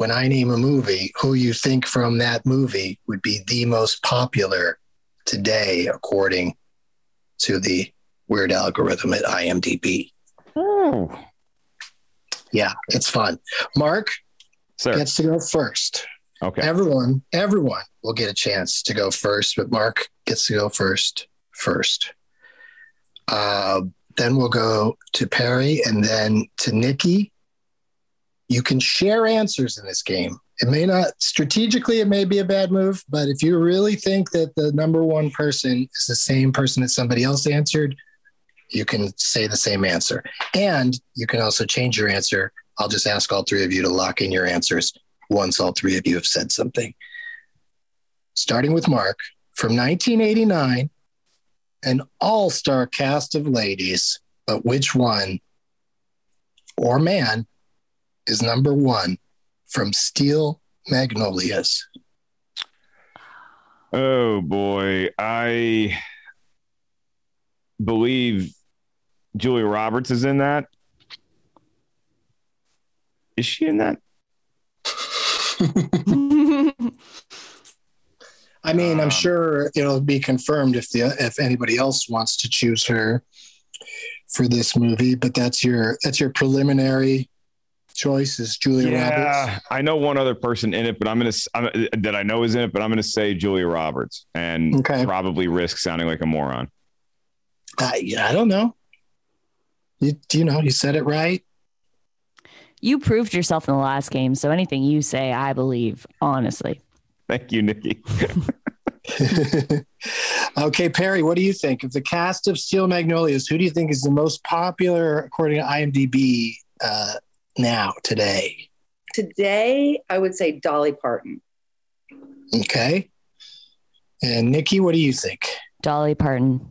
Speaker 2: when I name a movie, who you think from that movie would be the most popular today, according to the weird algorithm at IMDb.
Speaker 6: Oh.
Speaker 2: Yeah, it's fun. Mark
Speaker 6: Sir.
Speaker 2: gets to go first.
Speaker 6: Okay.
Speaker 2: Everyone, everyone will get a chance to go first, but Mark gets to go first first. Uh, then we'll go to Peri and then to Nikki. You can share answers in this game. It may not strategically, it may be a bad move, but if you really think that the number one person is the same person that somebody else answered, you can say the same answer. And you can also change your answer. I'll just ask all three of you to lock in your answers once all three of you have said something. Starting with Mark, from 1989, an all star cast of ladies, but which one or man is number one from Steel Magnolias?
Speaker 6: Oh boy, I believe Julia Roberts is in that. Is she in that?
Speaker 2: I mean,
Speaker 6: Um,
Speaker 2: I'm sure it'll be confirmed if the if anybody else wants to choose her for this movie, but that's your that's your preliminary choice is Julia Roberts.
Speaker 6: Yeah, I know one other person in it, but I'm gonna s- I'm, that I know is in it, but I'm gonna say Julia Roberts and
Speaker 2: Okay.
Speaker 6: probably risk sounding like a moron.
Speaker 2: I, I don't know. You you know you said it right.
Speaker 5: You proved yourself in the last game, so anything you say, I believe. Honestly,
Speaker 6: Thank you, Nikki.
Speaker 2: okay, Peri, what do you think of the cast of Steel Magnolias? Who do you think is the most popular according to IMDb uh, now today?
Speaker 4: Today, I would say Dolly Parton.
Speaker 2: Okay, and Nikki, what do you think?
Speaker 5: Dolly Parton.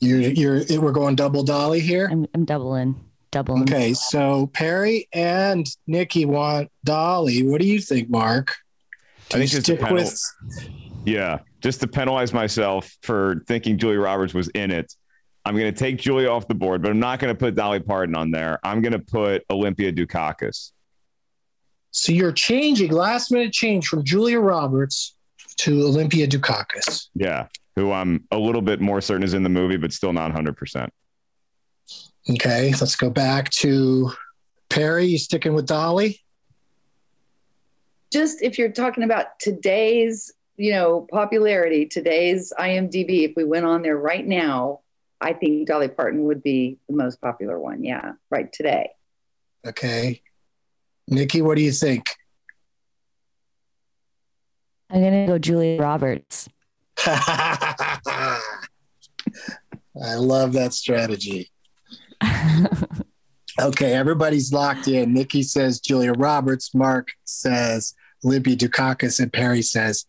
Speaker 2: You're you're we're going double Dolly here.
Speaker 5: I'm, I'm doubling, doubling.
Speaker 2: Okay, so Peri and Nikki want Dolly. What do you think, Mark? Do
Speaker 6: I think it's
Speaker 2: stick
Speaker 6: penal-
Speaker 2: with
Speaker 6: Yeah, just to penalize myself for thinking Julie Roberts was in it, I'm going to take Julia off the board, but I'm not going to put Dolly Parton on there. I'm going to put Olympia Dukakis.
Speaker 2: So you're changing last minute change from Julia Roberts to Olympia Dukakis.
Speaker 6: Yeah, who I'm a little bit more certain is in the movie, but still not 100%.
Speaker 2: Okay, let's go back to Peri. You sticking with Dolly?
Speaker 4: Just if you're talking about today's, you know, popularity, today's IMDb, if we went on there right now, I think Dolly Parton would be the most popular one. Yeah, right today.
Speaker 2: Okay. Nikki, what do you think?
Speaker 5: I'm gonna go Julia Roberts.
Speaker 2: I love that strategy. okay, everybody's locked in. Nikki says Julia Roberts. Mark says Olympia Dukakis, and Peri says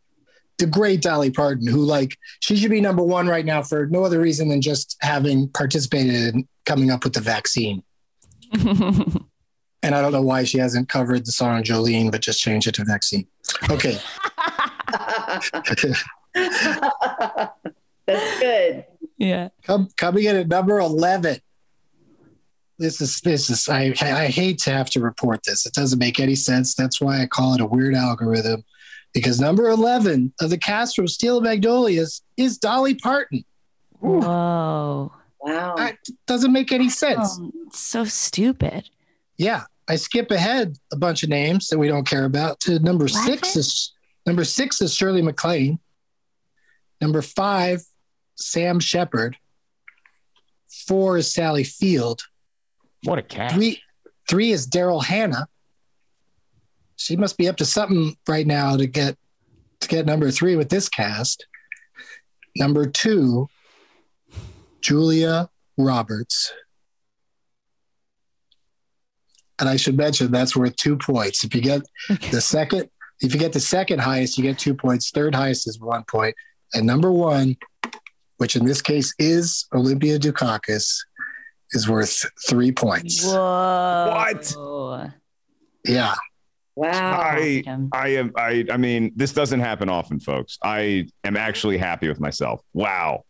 Speaker 2: the great Dolly Parton, who like she should be number one right now for no other reason than just having participated in coming up with the vaccine. and I don't know why she hasn't covered the song Jolene, but just changed it to vaccine. Okay.
Speaker 4: That's good.
Speaker 5: Yeah.
Speaker 2: Come coming in at number eleven. This is this is I I hate to have to report this. It doesn't make any sense. That's why I call it a weird algorithm. Because number eleven of the cast from Steel Magnolias is Dolly Parton.
Speaker 5: Whoa.
Speaker 4: Wow.
Speaker 2: That doesn't make any sense.
Speaker 5: Oh, so stupid.
Speaker 2: Yeah. I skip ahead a bunch of names that we don't care about to number six is number six is Shirley MacLaine. Number five, Sam Shepard. Four is Sally Field.
Speaker 6: What a cat.
Speaker 2: Three, three is Daryl Hannah. She must be up to something right now to get to get number three with this cast. Number two, Julia Roberts. And I should mention that's worth two points. If you get the second, if you get the second highest, you get two points. Third highest is one point. And number one, which in this case is Olympia Dukakis, is worth three points.
Speaker 5: Whoa.
Speaker 6: What?
Speaker 2: Yeah.
Speaker 4: Wow.
Speaker 6: I, I am, I, I mean, this doesn't happen often, folks. I am actually happy with myself. Wow.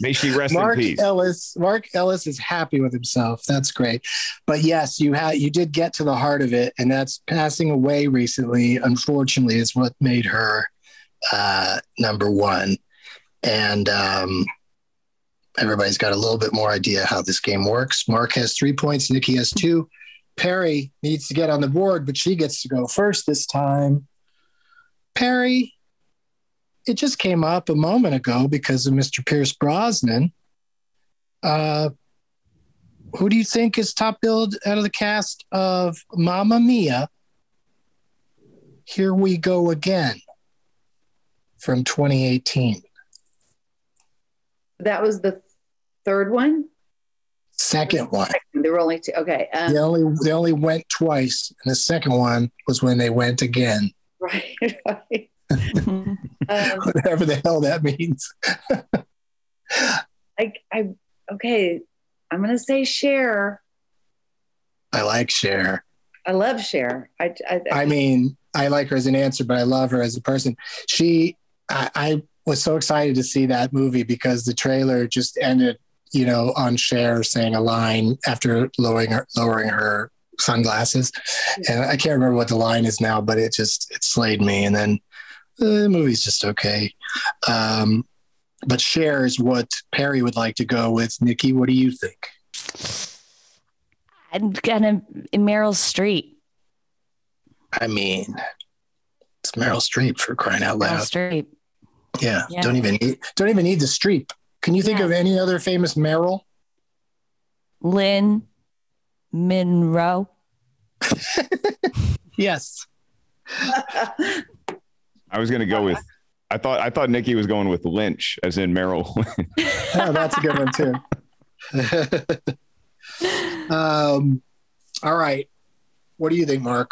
Speaker 6: May she rest
Speaker 2: Mark
Speaker 6: in peace.
Speaker 2: Ellis. Mark Ellis is happy with himself. That's great. But yes, you had you did get to the heart of it, and that's passing away recently. Unfortunately, is what made her uh, number one. And um, everybody's got a little bit more idea how this game works. Mark has three points. Nikki has two. Peri needs to get on the board, but she gets to go first this time. Peri, it just came up a moment ago because of Mr. Pierce Brosnan. Uh, who do you think is top billed out of the cast of Mamma Mia? Here we go again from 2018.
Speaker 4: That was the third one.
Speaker 2: Second one.
Speaker 4: There were only two. Okay. Um,
Speaker 2: They only they only went twice, and the second one was when they went again.
Speaker 4: Right. right. um,
Speaker 2: Whatever the hell that means.
Speaker 4: I, I, okay. I'm gonna say Cher.
Speaker 2: I like Cher.
Speaker 4: I love Cher. I, I,
Speaker 2: I mean, I like her as an answer, but I love her as a person. She, I, I was so excited to see that movie because the trailer just ended, you know, on Cher saying a line after lowering her, lowering her sunglasses, and I can't remember what the line is now, but it just it slayed me. And then the movie's just okay. Um, but Cher is what Peri would like to go with. Nikki, what do you think?
Speaker 5: I'm gonna Meryl Streep.
Speaker 2: I mean, it's Meryl Streep for crying out loud. Meryl.
Speaker 5: Streep.
Speaker 2: Yeah,
Speaker 5: Yeah.
Speaker 2: don't even need, don't even need the streep. Can you think
Speaker 5: Yeah.
Speaker 2: of any other famous Meryl?
Speaker 5: Lynn Monroe.
Speaker 2: Yes.
Speaker 6: I was going to go with, I thought, I thought Nikki was going with Lynch, as in Merrill.
Speaker 2: Oh, that's a good one too. um, all right. What do you think, Mark?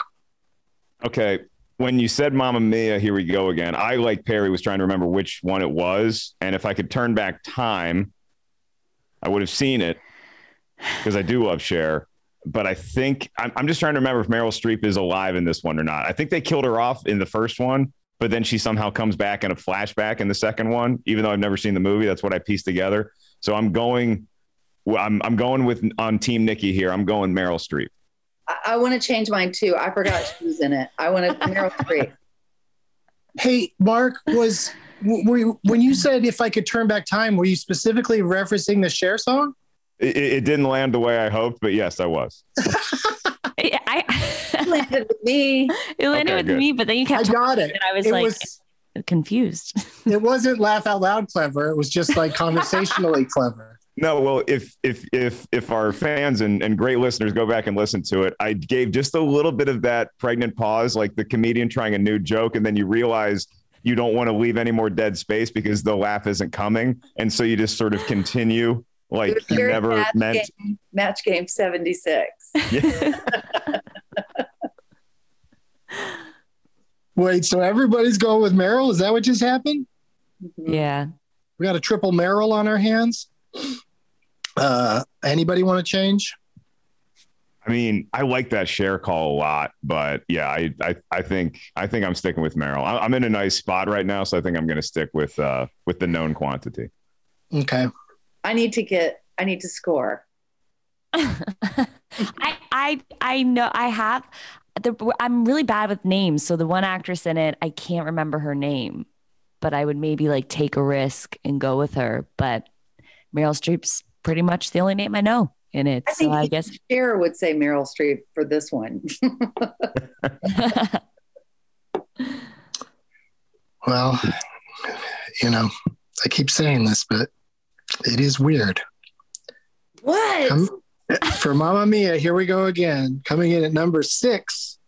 Speaker 6: Okay. When you said Mamma Mia, here we go again. I, like Peri, was trying to remember which one it was. And if I could turn back time, I would have seen it because I do love Cher. But I think I'm, I'm just trying to remember if Meryl Streep is alive in this one or not. I think they killed her off in the first one, but then she somehow comes back in a flashback in the second one, even though I've never seen the movie. That's what I pieced together. So I'm going, I'm I'm going with on Team Nikki here. I'm going Meryl Streep.
Speaker 4: I, I want to change mine too. I forgot she was in it. I want to Meryl Streep.
Speaker 2: Hey, Mark, was were you, when you said if I could turn back time, were you specifically referencing the Cher song?
Speaker 6: It, it didn't land the way I hoped, but yes, I was.
Speaker 5: I,
Speaker 4: It landed with me.
Speaker 5: it landed
Speaker 6: Okay,
Speaker 5: with
Speaker 6: good.
Speaker 5: me, but then you kept
Speaker 2: I got it.
Speaker 5: and I was
Speaker 2: It
Speaker 5: like
Speaker 2: was-
Speaker 5: confused.
Speaker 2: It wasn't laugh out loud clever. It was just like conversationally clever.
Speaker 6: No, well, if if if if our fans and, and great listeners go back and listen to it, I gave just a little bit of that pregnant pause, like the comedian trying a new joke, and then you realize you don't want to leave any more dead space because the laugh isn't coming, and so you just sort of continue like you never
Speaker 4: match
Speaker 6: meant.
Speaker 4: Game, match game 76.
Speaker 2: Wait, so everybody's going with Meryl? Is that what just happened? Mm-hmm.
Speaker 5: yeah.
Speaker 2: We got a triple Meryl on our hands. Uh, anybody want to change?
Speaker 6: I mean, I like that Cher call a lot, but yeah, I I, I think I think I'm sticking with Meryl. I- I'm in a nice spot right now, so I think I'm going to stick with uh with the known quantity.
Speaker 2: Okay.
Speaker 4: I need to get, I need to score.
Speaker 5: I I I know I have the I'm really bad with names. So the one actress in it, I can't remember her name, but I would maybe like take a risk and go with her. But Meryl Streep's pretty much the only name I know in it.
Speaker 4: I
Speaker 5: so
Speaker 4: think uh,
Speaker 5: I guess
Speaker 4: Cher would say Meryl Streep for this one.
Speaker 2: Well, you know, I keep saying this, but it is weird.
Speaker 4: what?
Speaker 2: Come- for Mamma Mia, here we go again. Coming in at number six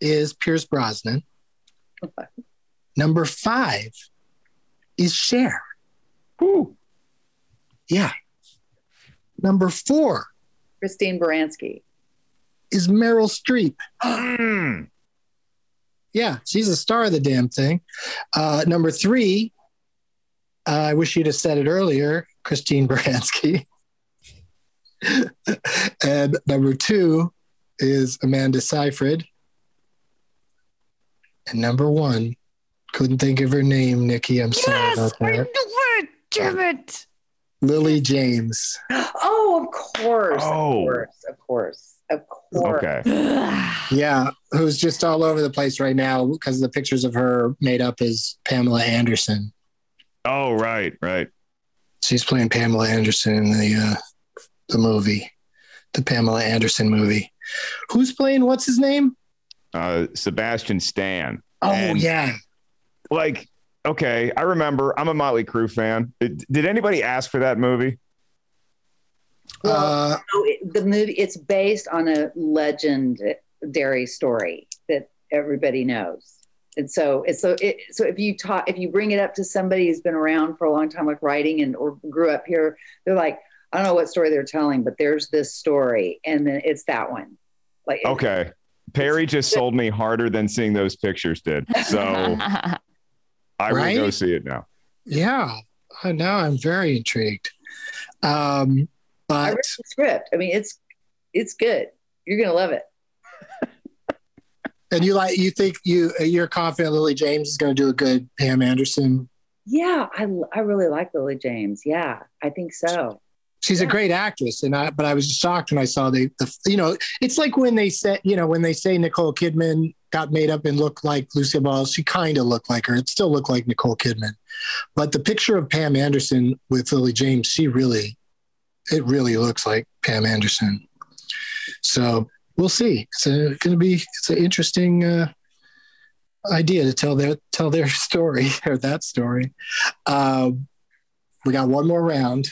Speaker 2: is Pierce Brosnan. Number five is Cher. Yeah. Number four
Speaker 4: Christine Baranski.
Speaker 2: is Meryl Streep.
Speaker 6: Mm.
Speaker 2: Yeah, she's a star of the damn thing. Uh, number three, uh, I wish you'd have said it earlier, Christine Baranski. and number two is Amanda Seyfried. And number one, couldn't think of her name, Nikki. I'm sorry about that.
Speaker 5: Damn it.
Speaker 2: Lily James.
Speaker 4: Oh, of course.
Speaker 6: Oh.
Speaker 4: Of course. Of course. Of course.
Speaker 6: Okay.
Speaker 2: Yeah, who's just all over the place right now because the pictures of her made up as Pamela Anderson.
Speaker 6: Oh, right, right.
Speaker 2: She's playing Pamela Anderson in the uh, the movie, the Pamela Anderson movie. Who's playing? What's his name?
Speaker 6: Uh, Sebastian Stan.
Speaker 2: Oh
Speaker 6: And,
Speaker 2: yeah,
Speaker 6: Like, okay, I remember. I'm a Motley Crue fan. Did did anybody ask for that movie?
Speaker 2: uh,
Speaker 4: So it, the movie, it's based on a legendary story that everybody knows. And so it's so it, so if you talk if you bring it up to somebody who's been around for a long time, like writing and or grew up here, they're like, I don't know what story they're telling, but there's this story, and then it's that one. Like
Speaker 6: Okay. Perry just sold me harder than seeing those pictures did. So I
Speaker 2: Right?
Speaker 6: will go see it now.
Speaker 2: yeah. Uh, Now I'm very intrigued. Um,
Speaker 4: I
Speaker 2: but
Speaker 4: read the script. I mean, it's it's good. You're gonna love it.
Speaker 2: and you like you think you you're confident Lily James is going to do a good Pam Anderson.
Speaker 4: Yeah, I I really like Lily James. Yeah, I think so.
Speaker 2: She's a great actress, and I but I was shocked when I saw the the you know it's like when they said you know when they say Nicole Kidman got made up and looked like Lucille Ball, she kind of looked like her. It still looked like Nicole Kidman, but the picture of Pam Anderson with Lily James, she really, it really looks like Pam Anderson. So we'll see. It's going to be it's an interesting uh, idea to tell their tell their story or that story. Um, we got one more round,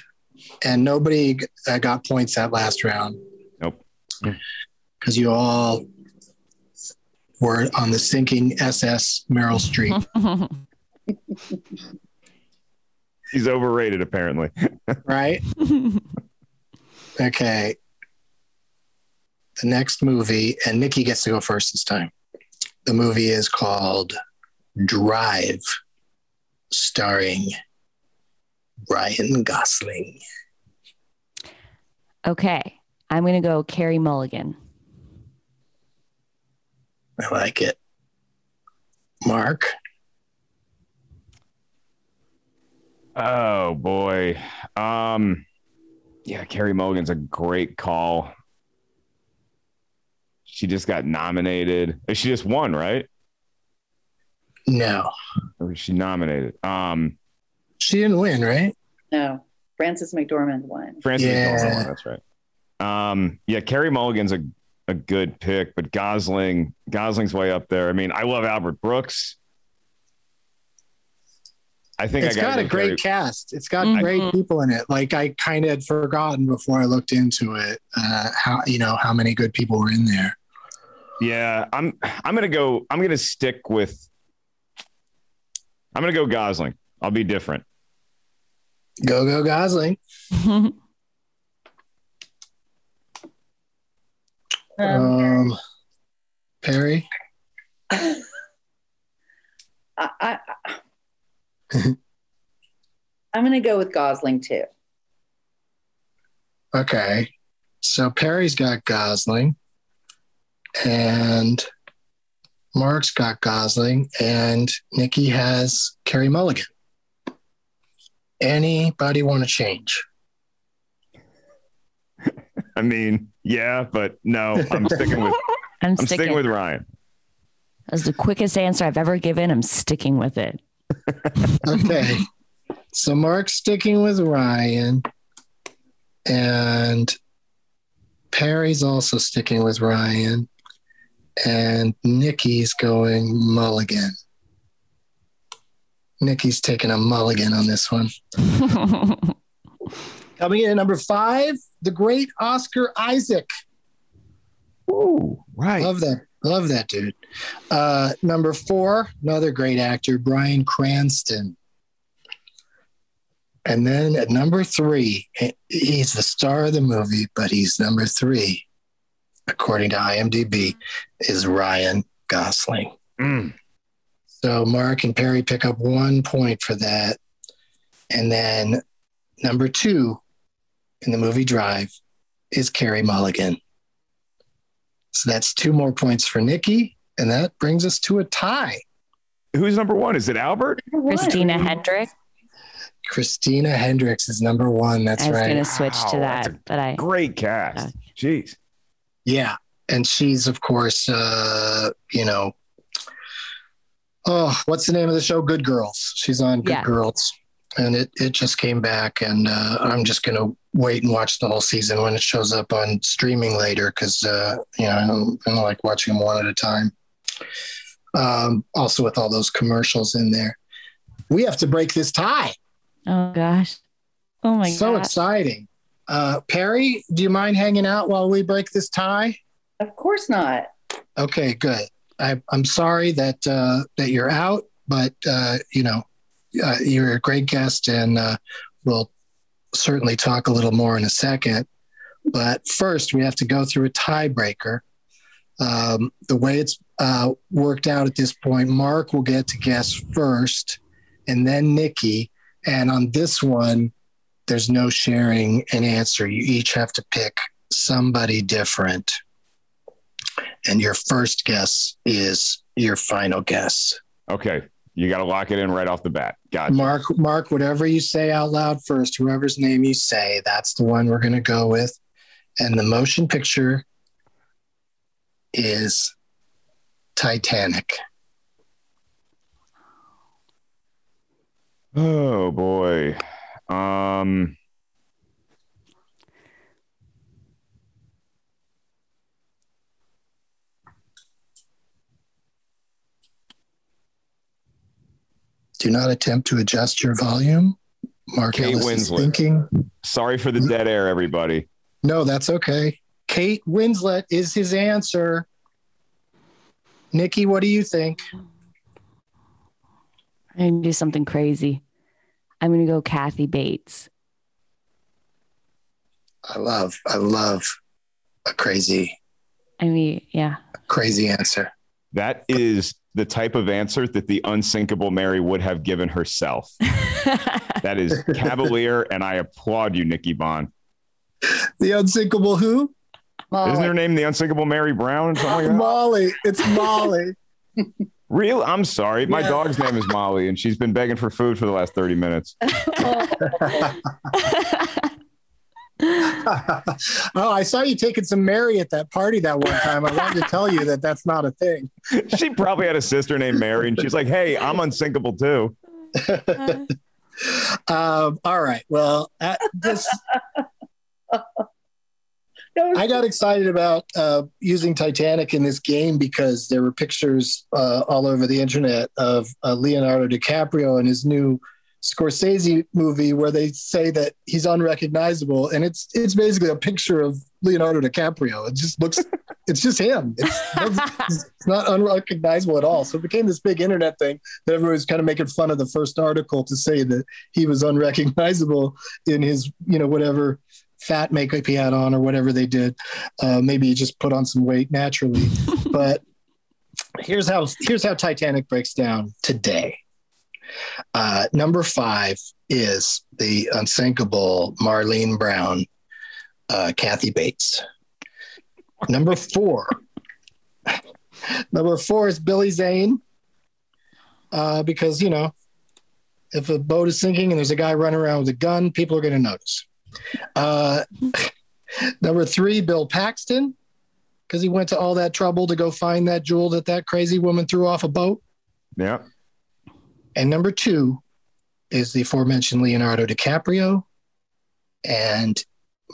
Speaker 2: and nobody uh, got points that last round.
Speaker 6: Nope.
Speaker 2: Because you all were on the sinking SS Meryl Streep.
Speaker 6: He's overrated, apparently.
Speaker 2: right? Okay. The next movie, and Nikki gets to go first this time. The movie is called Drive, starring Ryan Gosling.
Speaker 5: okay. I'm gonna go Carey Mulligan.
Speaker 2: I like it. Mark?
Speaker 6: Oh boy. Um yeah, Carey Mulligan's a great call. She just got nominated. Uh, she just won, right?
Speaker 2: No.
Speaker 6: Or she nominated? Um
Speaker 2: she didn't win, right?
Speaker 4: No. Frances McDormand won.
Speaker 6: Frances
Speaker 2: yeah.
Speaker 6: McDormand won, that's right. Um yeah, Carey Mulligan's a a good pick, but Gosling, Gosling's way up there. I mean, I love Albert Brooks. I think
Speaker 2: It's
Speaker 6: I gotta
Speaker 2: a great
Speaker 6: Carrie-
Speaker 2: cast. It's got
Speaker 5: Mhm.
Speaker 2: great people in it. Like I kind of had forgotten before I looked into it uh, how you know how many good people were in there.
Speaker 6: Yeah, I'm I'm gonna go. I'm gonna stick with. I'm gonna go Gosling. I'll be different.
Speaker 2: Go go Gosling. Um, Peri.
Speaker 4: I, I, I'm going to go with Gosling too.
Speaker 2: Okay. So Peri's got Gosling, and Mark's got Gosling, and Nikki has Carey Mulligan. Anybody want to change?
Speaker 6: I mean, yeah, but no, I'm sticking with.
Speaker 5: I'm
Speaker 6: I'm
Speaker 5: sticking.
Speaker 6: sticking with Ryan.
Speaker 5: That's the quickest answer I've ever given. I'm sticking with it.
Speaker 2: Okay. so Mark's sticking with Ryan, and Peri's also sticking with Ryan, and Nikki's going Mulligan. Nikki's taking a mulligan on this one. Coming in at number five, the great Oscar Isaac.
Speaker 6: Ooh, right.
Speaker 2: Love that. Love that dude. Uh, number four, another great actor, Bryan Cranston. And then at number three, he's the star of the movie, but he's number three, according to IMDb, is Ryan Gosling.
Speaker 6: Mm.
Speaker 2: So Mark and Peri pick up one point for that. And then number two in the movie Drive is Carey Mulligan. So that's two more points for Nikki. And that brings us to a tie.
Speaker 6: Who's number one? Is it Albert?
Speaker 5: Christina Hendricks.
Speaker 2: Christina Hendricks is number one. That's right.
Speaker 5: I was
Speaker 2: right.
Speaker 5: going to switch to
Speaker 6: Wow, that's
Speaker 5: that, but I
Speaker 6: Great cast. Jeez.
Speaker 2: Yeah. And she's, of course, uh, you know, oh, what's the name of the show? Good Girls. She's on Good
Speaker 5: Yeah.
Speaker 2: Girls. And it, it just came back. And uh, I'm just going to wait and watch the whole season when it shows up on streaming later because, uh, you know, I don't, I don't like watching them one at a time. Um, also, with all those commercials in there. We have to break this tie.
Speaker 5: Oh gosh. Oh my
Speaker 2: so
Speaker 5: god.
Speaker 2: exciting. Uh, Peri, do you mind hanging out while we break this tie?
Speaker 4: Of course not.
Speaker 2: Okay, good. I, I'm sorry that uh, that you're out, but uh, you know uh, you're a great guest, and uh, we'll certainly talk a little more in a second. But first, we have to go through a tiebreaker. Um, the way it's uh, worked out at this point, Mark will get to guess first, and then Nikki. And on this one, there's no sharing an answer. You each have to pick somebody different and your first guess is your final guess.
Speaker 6: Okay. You got to lock it in right off the bat. Gotcha.
Speaker 2: Mark, Mark, whatever you say out loud first, whoever's name you say, that's the one we're going to go with. And the motion picture is Titanic.
Speaker 6: Oh boy. Um.
Speaker 2: Do not attempt to adjust your volume. Mark
Speaker 6: Kate
Speaker 2: Ellis is
Speaker 6: Winslet.
Speaker 2: thinking.
Speaker 6: Sorry for the dead air, everybody.
Speaker 2: No, that's okay. Kate Winslet is his answer. Nikki, what do you think?
Speaker 5: I'm going to do something crazy. I'm going to go Kathy Bates.
Speaker 2: I love, I love a crazy,
Speaker 5: I mean, yeah.
Speaker 2: crazy answer.
Speaker 6: That is the type of answer that the unsinkable Mary would have given herself. that is cavalier, and I applaud you, Nikki Bond.
Speaker 2: The unsinkable who?
Speaker 6: Isn't her name the unsinkable Mary Brown or like?
Speaker 2: Molly. It's Molly.
Speaker 6: Real? I'm sorry. My dog's name is Molly, and she's been begging for food for the last 30 minutes.
Speaker 2: Oh. oh, I saw you taking some Mary at that party that one time. I wanted to tell you that that's not a thing.
Speaker 6: she probably had a sister named Mary, and she's like, "Hey, I'm unsinkable too."
Speaker 2: um, all right. Well, uh, this. I got excited about uh, using Titanic in this game because there were pictures uh, all over the internet of uh, Leonardo DiCaprio and his new Scorsese movie where they say that he's unrecognizable, and it's it's basically a picture of Leonardo DiCaprio. It just looks, it's just him. It's, it's not unrecognizable at all. So it became this big internet thing that everyone was kind of making fun of the first article to say that he was unrecognizable in his, you know, whatever fat makeup he had on or whatever they did. Uh, maybe he just put on some weight naturally. but here's how here's how Titanic breaks down today. Uh, number five is the unsinkable Marlene Brown, uh, Kathy Bates. Number four. number four is Billy Zane, uh, because you know, if a boat is sinking and there's a guy running around with a gun, people are going to notice. Uh, number three, Bill Paxton, because he went to all that trouble to go find that jewel that that crazy woman threw off a boat.
Speaker 6: Yeah.
Speaker 2: And number two is the aforementioned Leonardo DiCaprio. And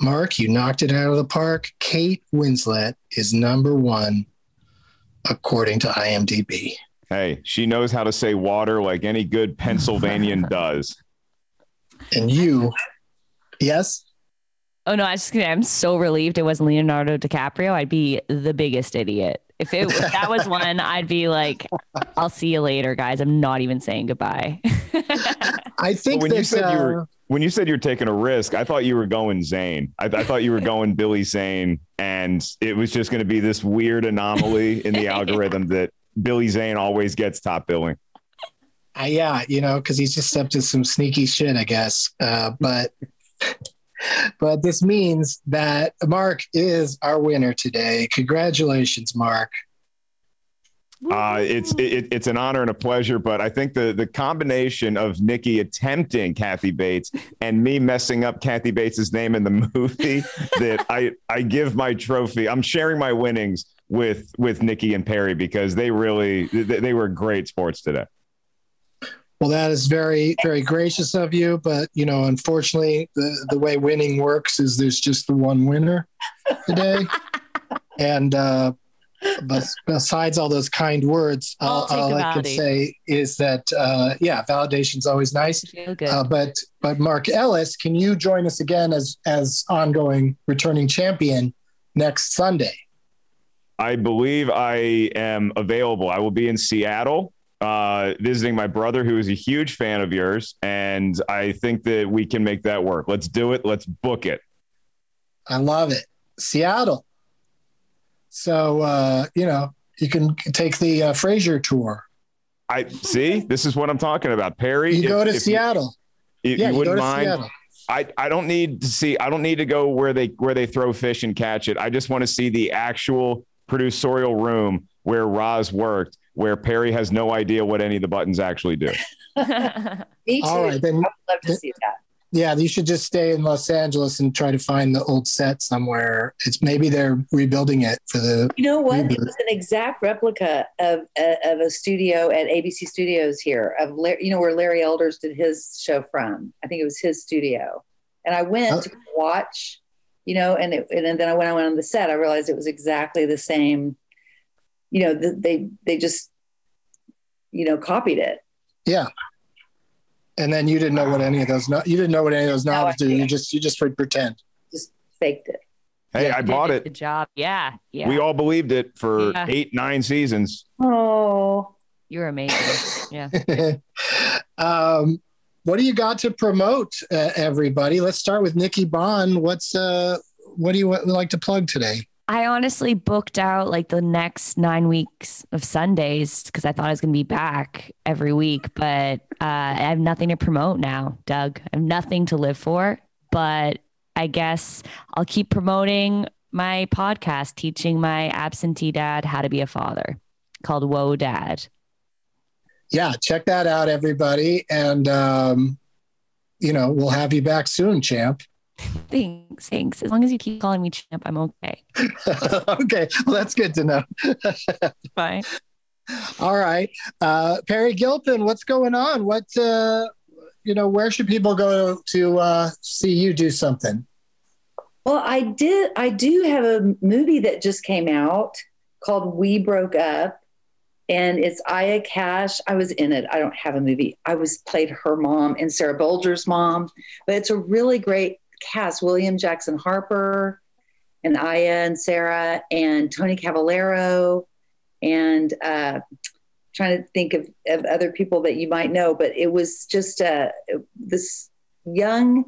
Speaker 2: Mark, you knocked it out of the park. Kate Winslet is number one, according to IMDb.
Speaker 6: Hey, she knows how to say water like any good Pennsylvanian does.
Speaker 2: And you, yes?
Speaker 5: Oh no, I was just gonna. I'm so relieved it wasn't Leonardo DiCaprio. I'd be the biggest idiot if it if that was one. I'd be like, "I'll see you later, guys. I'm not even saying goodbye."
Speaker 2: I think
Speaker 6: when
Speaker 2: that,
Speaker 6: you said
Speaker 2: uh,
Speaker 6: you were when you said you're taking a risk, I thought you were going Zane. I, I thought you were going Billy Zane, and it was just going to be this weird anomaly in the algorithm that Billy Zane always gets top billing.
Speaker 2: Uh, yeah, you know, because he's just up to some sneaky shit, I guess. Uh, but but this means that Mark is our winner today. Congratulations, Mark.
Speaker 6: Uh, it's it, it's an honor and a pleasure, but I think the the combination of Nikki attempting Kathy Bates and me messing up Kathy Bates's name in the movie that I I give my trophy. I'm sharing my winnings with with Nikki and Peri because they really they, they were great sports today.
Speaker 2: Well, that is very, very gracious of you. But, you know, unfortunately, the, the way winning works is there's just the one winner today. and, uh, besides all those kind words, all, all I can say is that, uh, yeah, is always nice. Uh, but, but Mark Ellis, can you join us again as, as ongoing returning champion next Sunday?
Speaker 6: I believe I am available. I will be in Seattle uh, visiting my brother, who is a huge fan of yours, and I think that we can make that work. Let's do it. Let's book it.
Speaker 2: I love it. Seattle. So uh, you know you can take the uh, Frasier tour.
Speaker 6: I see. This is what I'm talking about, Peri.
Speaker 2: You if, go to Seattle.
Speaker 6: You, if
Speaker 2: yeah,
Speaker 6: you
Speaker 2: you
Speaker 6: wouldn't mind.
Speaker 2: Seattle.
Speaker 6: I, I don't need to see I don't need to go where they where they throw fish and catch it. I just want to see the actual producerial room where Roz worked, where Peri has no idea what any of the buttons actually do.
Speaker 4: Me too.
Speaker 2: All right, then-
Speaker 4: I'd love to see that.
Speaker 2: Yeah, you should just stay in Los Angeles and try to find the old set somewhere. It's maybe they're rebuilding it for the.
Speaker 4: You know what? It was an exact replica of uh, of a studio at ABC Studios here of you know where Larry Elders did his show from. I think it was his studio, and I went
Speaker 2: Oh.
Speaker 4: to watch. You know, and it, and then when I went on the set, I realized it was exactly the same. You know, they they just you know copied it.
Speaker 2: Yeah. And then you didn't know what any of those. No, you didn't know what any of those novels do. You just you just pretend.
Speaker 4: Just faked it.
Speaker 6: Hey, I bought it.
Speaker 5: Good
Speaker 6: it.
Speaker 5: job. Yeah. Yeah.
Speaker 6: We all believed it for
Speaker 5: Yeah.
Speaker 6: eight, nine seasons.
Speaker 4: Oh,
Speaker 5: You're amazing. Yeah.
Speaker 2: um, what do you got to promote, uh, everybody? Let's start with Nikki Bond. What's uh, what do you wa- like to plug today?
Speaker 5: I honestly booked out like the next nine weeks of Sundays because I thought I was going to be back every week, but uh, I have nothing to promote now, Doug. I have nothing to live for, but I guess I'll keep promoting my podcast, teaching my absentee dad how to be a father called Whoa Dad.
Speaker 2: yeah, check that out, everybody. And, um, you know, we'll have you back soon, champ.
Speaker 5: Thanks, thanks. As long as you keep calling me champ, I'm okay.
Speaker 2: okay, well, that's good to know.
Speaker 5: Fine.
Speaker 2: All right, uh, Peri Gilpin, what's going on? What uh, you know, where should people go to uh, see you do something?
Speaker 4: Well, I did. I do have a movie that just came out called We Broke Up, and it's Aya Cash. I was in it. I don't have a movie. I was played her mom and Sarah Bolger's mom, but it's a really great cast. William Jackson Harper and Aya and Sarah and Tony Cavalero and uh, trying to think of, of other people that you might know. But it was just uh, this young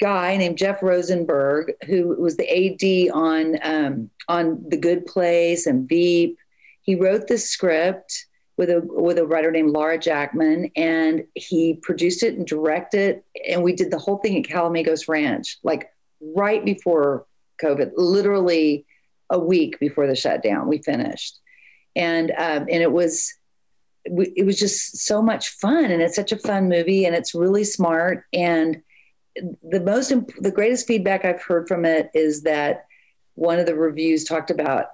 Speaker 4: guy named Jeff Rosenberg, who was the AD on um, on The Good Place and Veep. He wrote this script with a with a writer named Laura Jacqmin, and he produced it and directed. And we did the whole thing at Calamigos Ranch, like right before COVID, literally a week before the shutdown. We finished, and um, and it was it was just so much fun, and it's such a fun movie, and it's really smart. And the most the greatest feedback I've heard from it is that one of the reviews talked about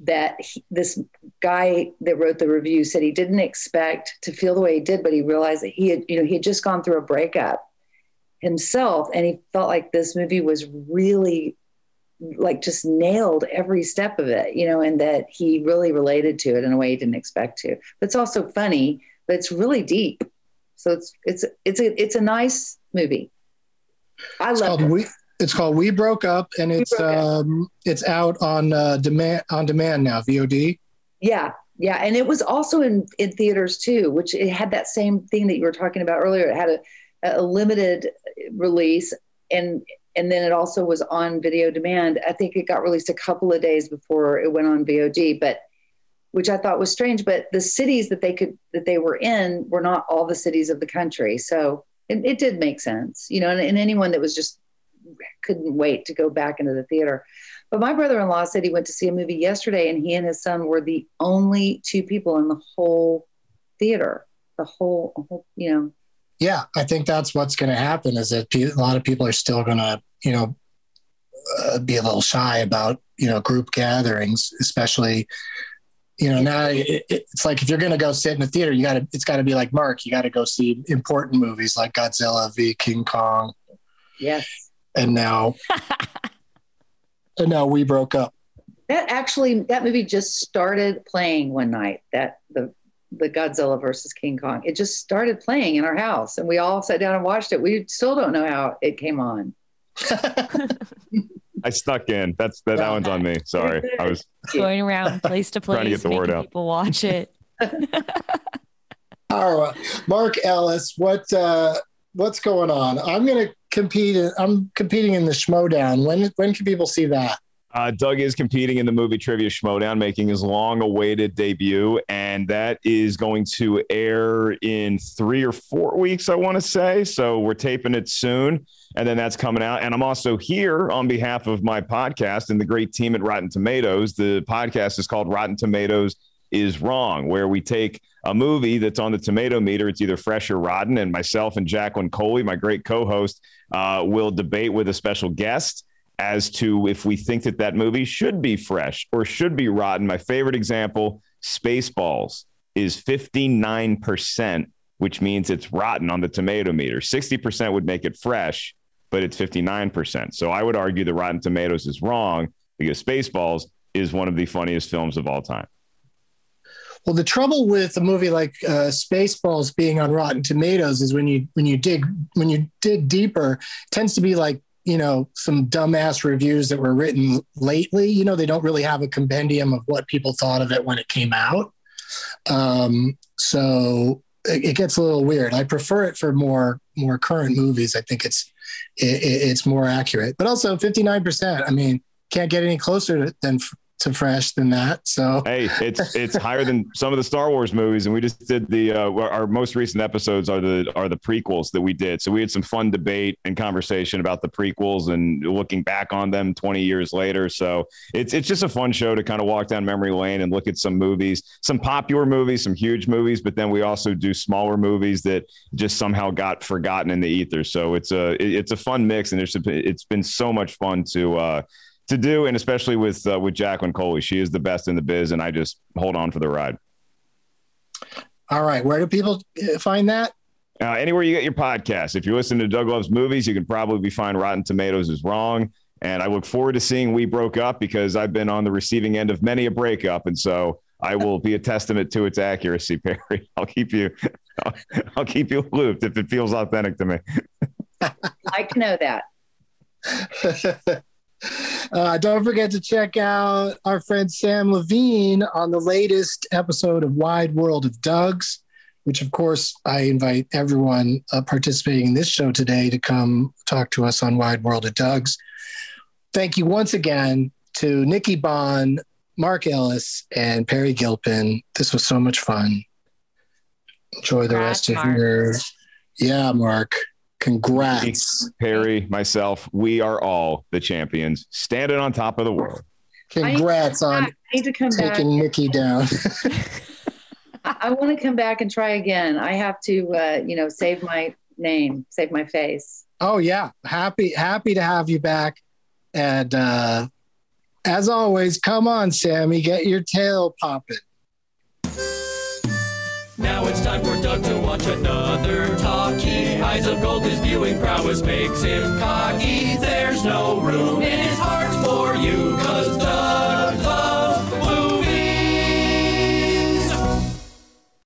Speaker 4: that he, this guy that wrote the review said he didn't expect to feel the way he did, but he realized that he had, you know, he had just gone through a breakup himself, and he felt like this movie was really like just nailed every step of it, you know, and that he really related to it in a way he didn't expect to. But it's also funny, but it's really deep. So it's it's it's a it's a nice movie. I love it.
Speaker 2: We, it's called We Broke Up, and it's um, it's out on uh, demand on demand now, VOD.
Speaker 4: Yeah, yeah, and it was also in in theaters too, which it had that same thing that you were talking about earlier. It had a, a limited release, and and then it also was on video demand. I think it got released a couple of days before it went on VOD, but which I thought was strange. But the cities that they could that they were in were not all the cities of the country, so it, it did make sense, you know. And, and anyone that was just couldn't wait to go back into the theater. But my brother-in-law said he went to see a movie yesterday, and he and his son were the only two people in the whole theater. The whole, whole you know.
Speaker 2: Yeah, I think that's what's going to happen. Is that a lot of people are still going to, you know, uh, be a little shy about you know group gatherings, especially. You know, now it, it's like if you're going to go sit in the theater, you got to. It's got to be like Mark. You got to go see important movies like Godzilla v King Kong.
Speaker 4: Yes
Speaker 2: and now and now we broke up.
Speaker 4: That actually that movie just started playing one night. That the the Godzilla versus King Kong. It just started playing in our house, and we all sat down and watched it. We still don't know how it came on.
Speaker 6: I stuck in. That's that, that one's on me. Sorry, I was
Speaker 5: going around place to place, trying to get the word out. People watch it.
Speaker 2: All right, Mark Ellis, what uh, what's going on? I'm gonna compete. I'm competing in the Schmoedown. When when can people see that?
Speaker 6: Uh, Doug is competing in the movie Trivia Schmoedown, making his long-awaited debut, and that is going to air in three or four weeks, I want to say. So we're taping it soon, and then that's coming out. And I'm also here on behalf of my podcast and the great team at Rotten Tomatoes. The podcast is called Rotten Tomatoes is Wrong, where we take a movie that's on the tomato meter. It's either fresh or rotten, and myself and Jacqueline Coley, my great co-host, uh, will debate with a special guest as to if we think that that movie should be fresh or should be rotten. My favorite example, Spaceballs, is 59%, which means it's rotten on the tomato meter. 60% would make it fresh, but it's 59%. So I would argue that Rotten Tomatoes is wrong because Spaceballs is one of the funniest films of all time.
Speaker 2: Well, the trouble with a movie like uh, Spaceballs being on Rotten Tomatoes is when you when you dig when you dig deeper, tends to be like you know some dumbass reviews that were written lately. You know, they don't really have a compendium of what people thought of it when it came out. Um, so it, it gets a little weird. I prefer it for more more current movies. I think it's it, it's more accurate. But also, fifty nine percent. I mean, can't get any closer than to fresh than that. So
Speaker 6: hey, it's it's higher than some of the Star Wars movies, and we just did the uh, our most recent episodes are the are the prequels that we did. So we had some fun debate and conversation about the prequels and looking back on them 20 years later. So it's it's just a fun show to kind of walk down memory lane and look at some movies, some popular movies, some huge movies, but then we also do smaller movies that just somehow got forgotten in the ether. So it's a it's a fun mix, and there's it's been so much fun to. Uh, to do, and especially with uh, with Jacqueline Coley, she is the best in the biz, and I just hold on for the ride.
Speaker 2: All right, where do people uh, find that?
Speaker 6: Uh, anywhere you get your podcast. If you listen to Doug Loves Movies, you can probably find Rotten Tomatoes is wrong. And I look forward to seeing We Broke Up because I've been on the receiving end of many a breakup, and so I will be a testament to its accuracy, Peri. I'll keep you, I'll, I'll keep you looped if it feels authentic to me.
Speaker 4: I can know
Speaker 2: that. Uh, don't forget to check out our friend Sam Levine on the latest episode of Wide World of Doug's, which, of course, I invite everyone uh, participating in this show today to come talk to us on Wide World of Doug's. Thank you once again to Nikki Bond, Mark Ellis, and Peri Gilpin. This was so much fun. Enjoy the rest of your. Yeah, Mark. Congrats.
Speaker 6: Peri, myself, we are all the champions, standing on top of the world.
Speaker 2: Congrats on
Speaker 4: I need to come back.
Speaker 2: taking Nikki down.
Speaker 4: I, I want to come back and try again. I have to, uh, you know, save my name, save my face.
Speaker 2: oh yeah, happy happy to have you back. And uh, as always, come on, Sammy, get your tail popping.
Speaker 1: Now it's time for Doug to watch another talkie. Eyes of gold his viewing prowess makes him cocky. There's no room in his heart for you.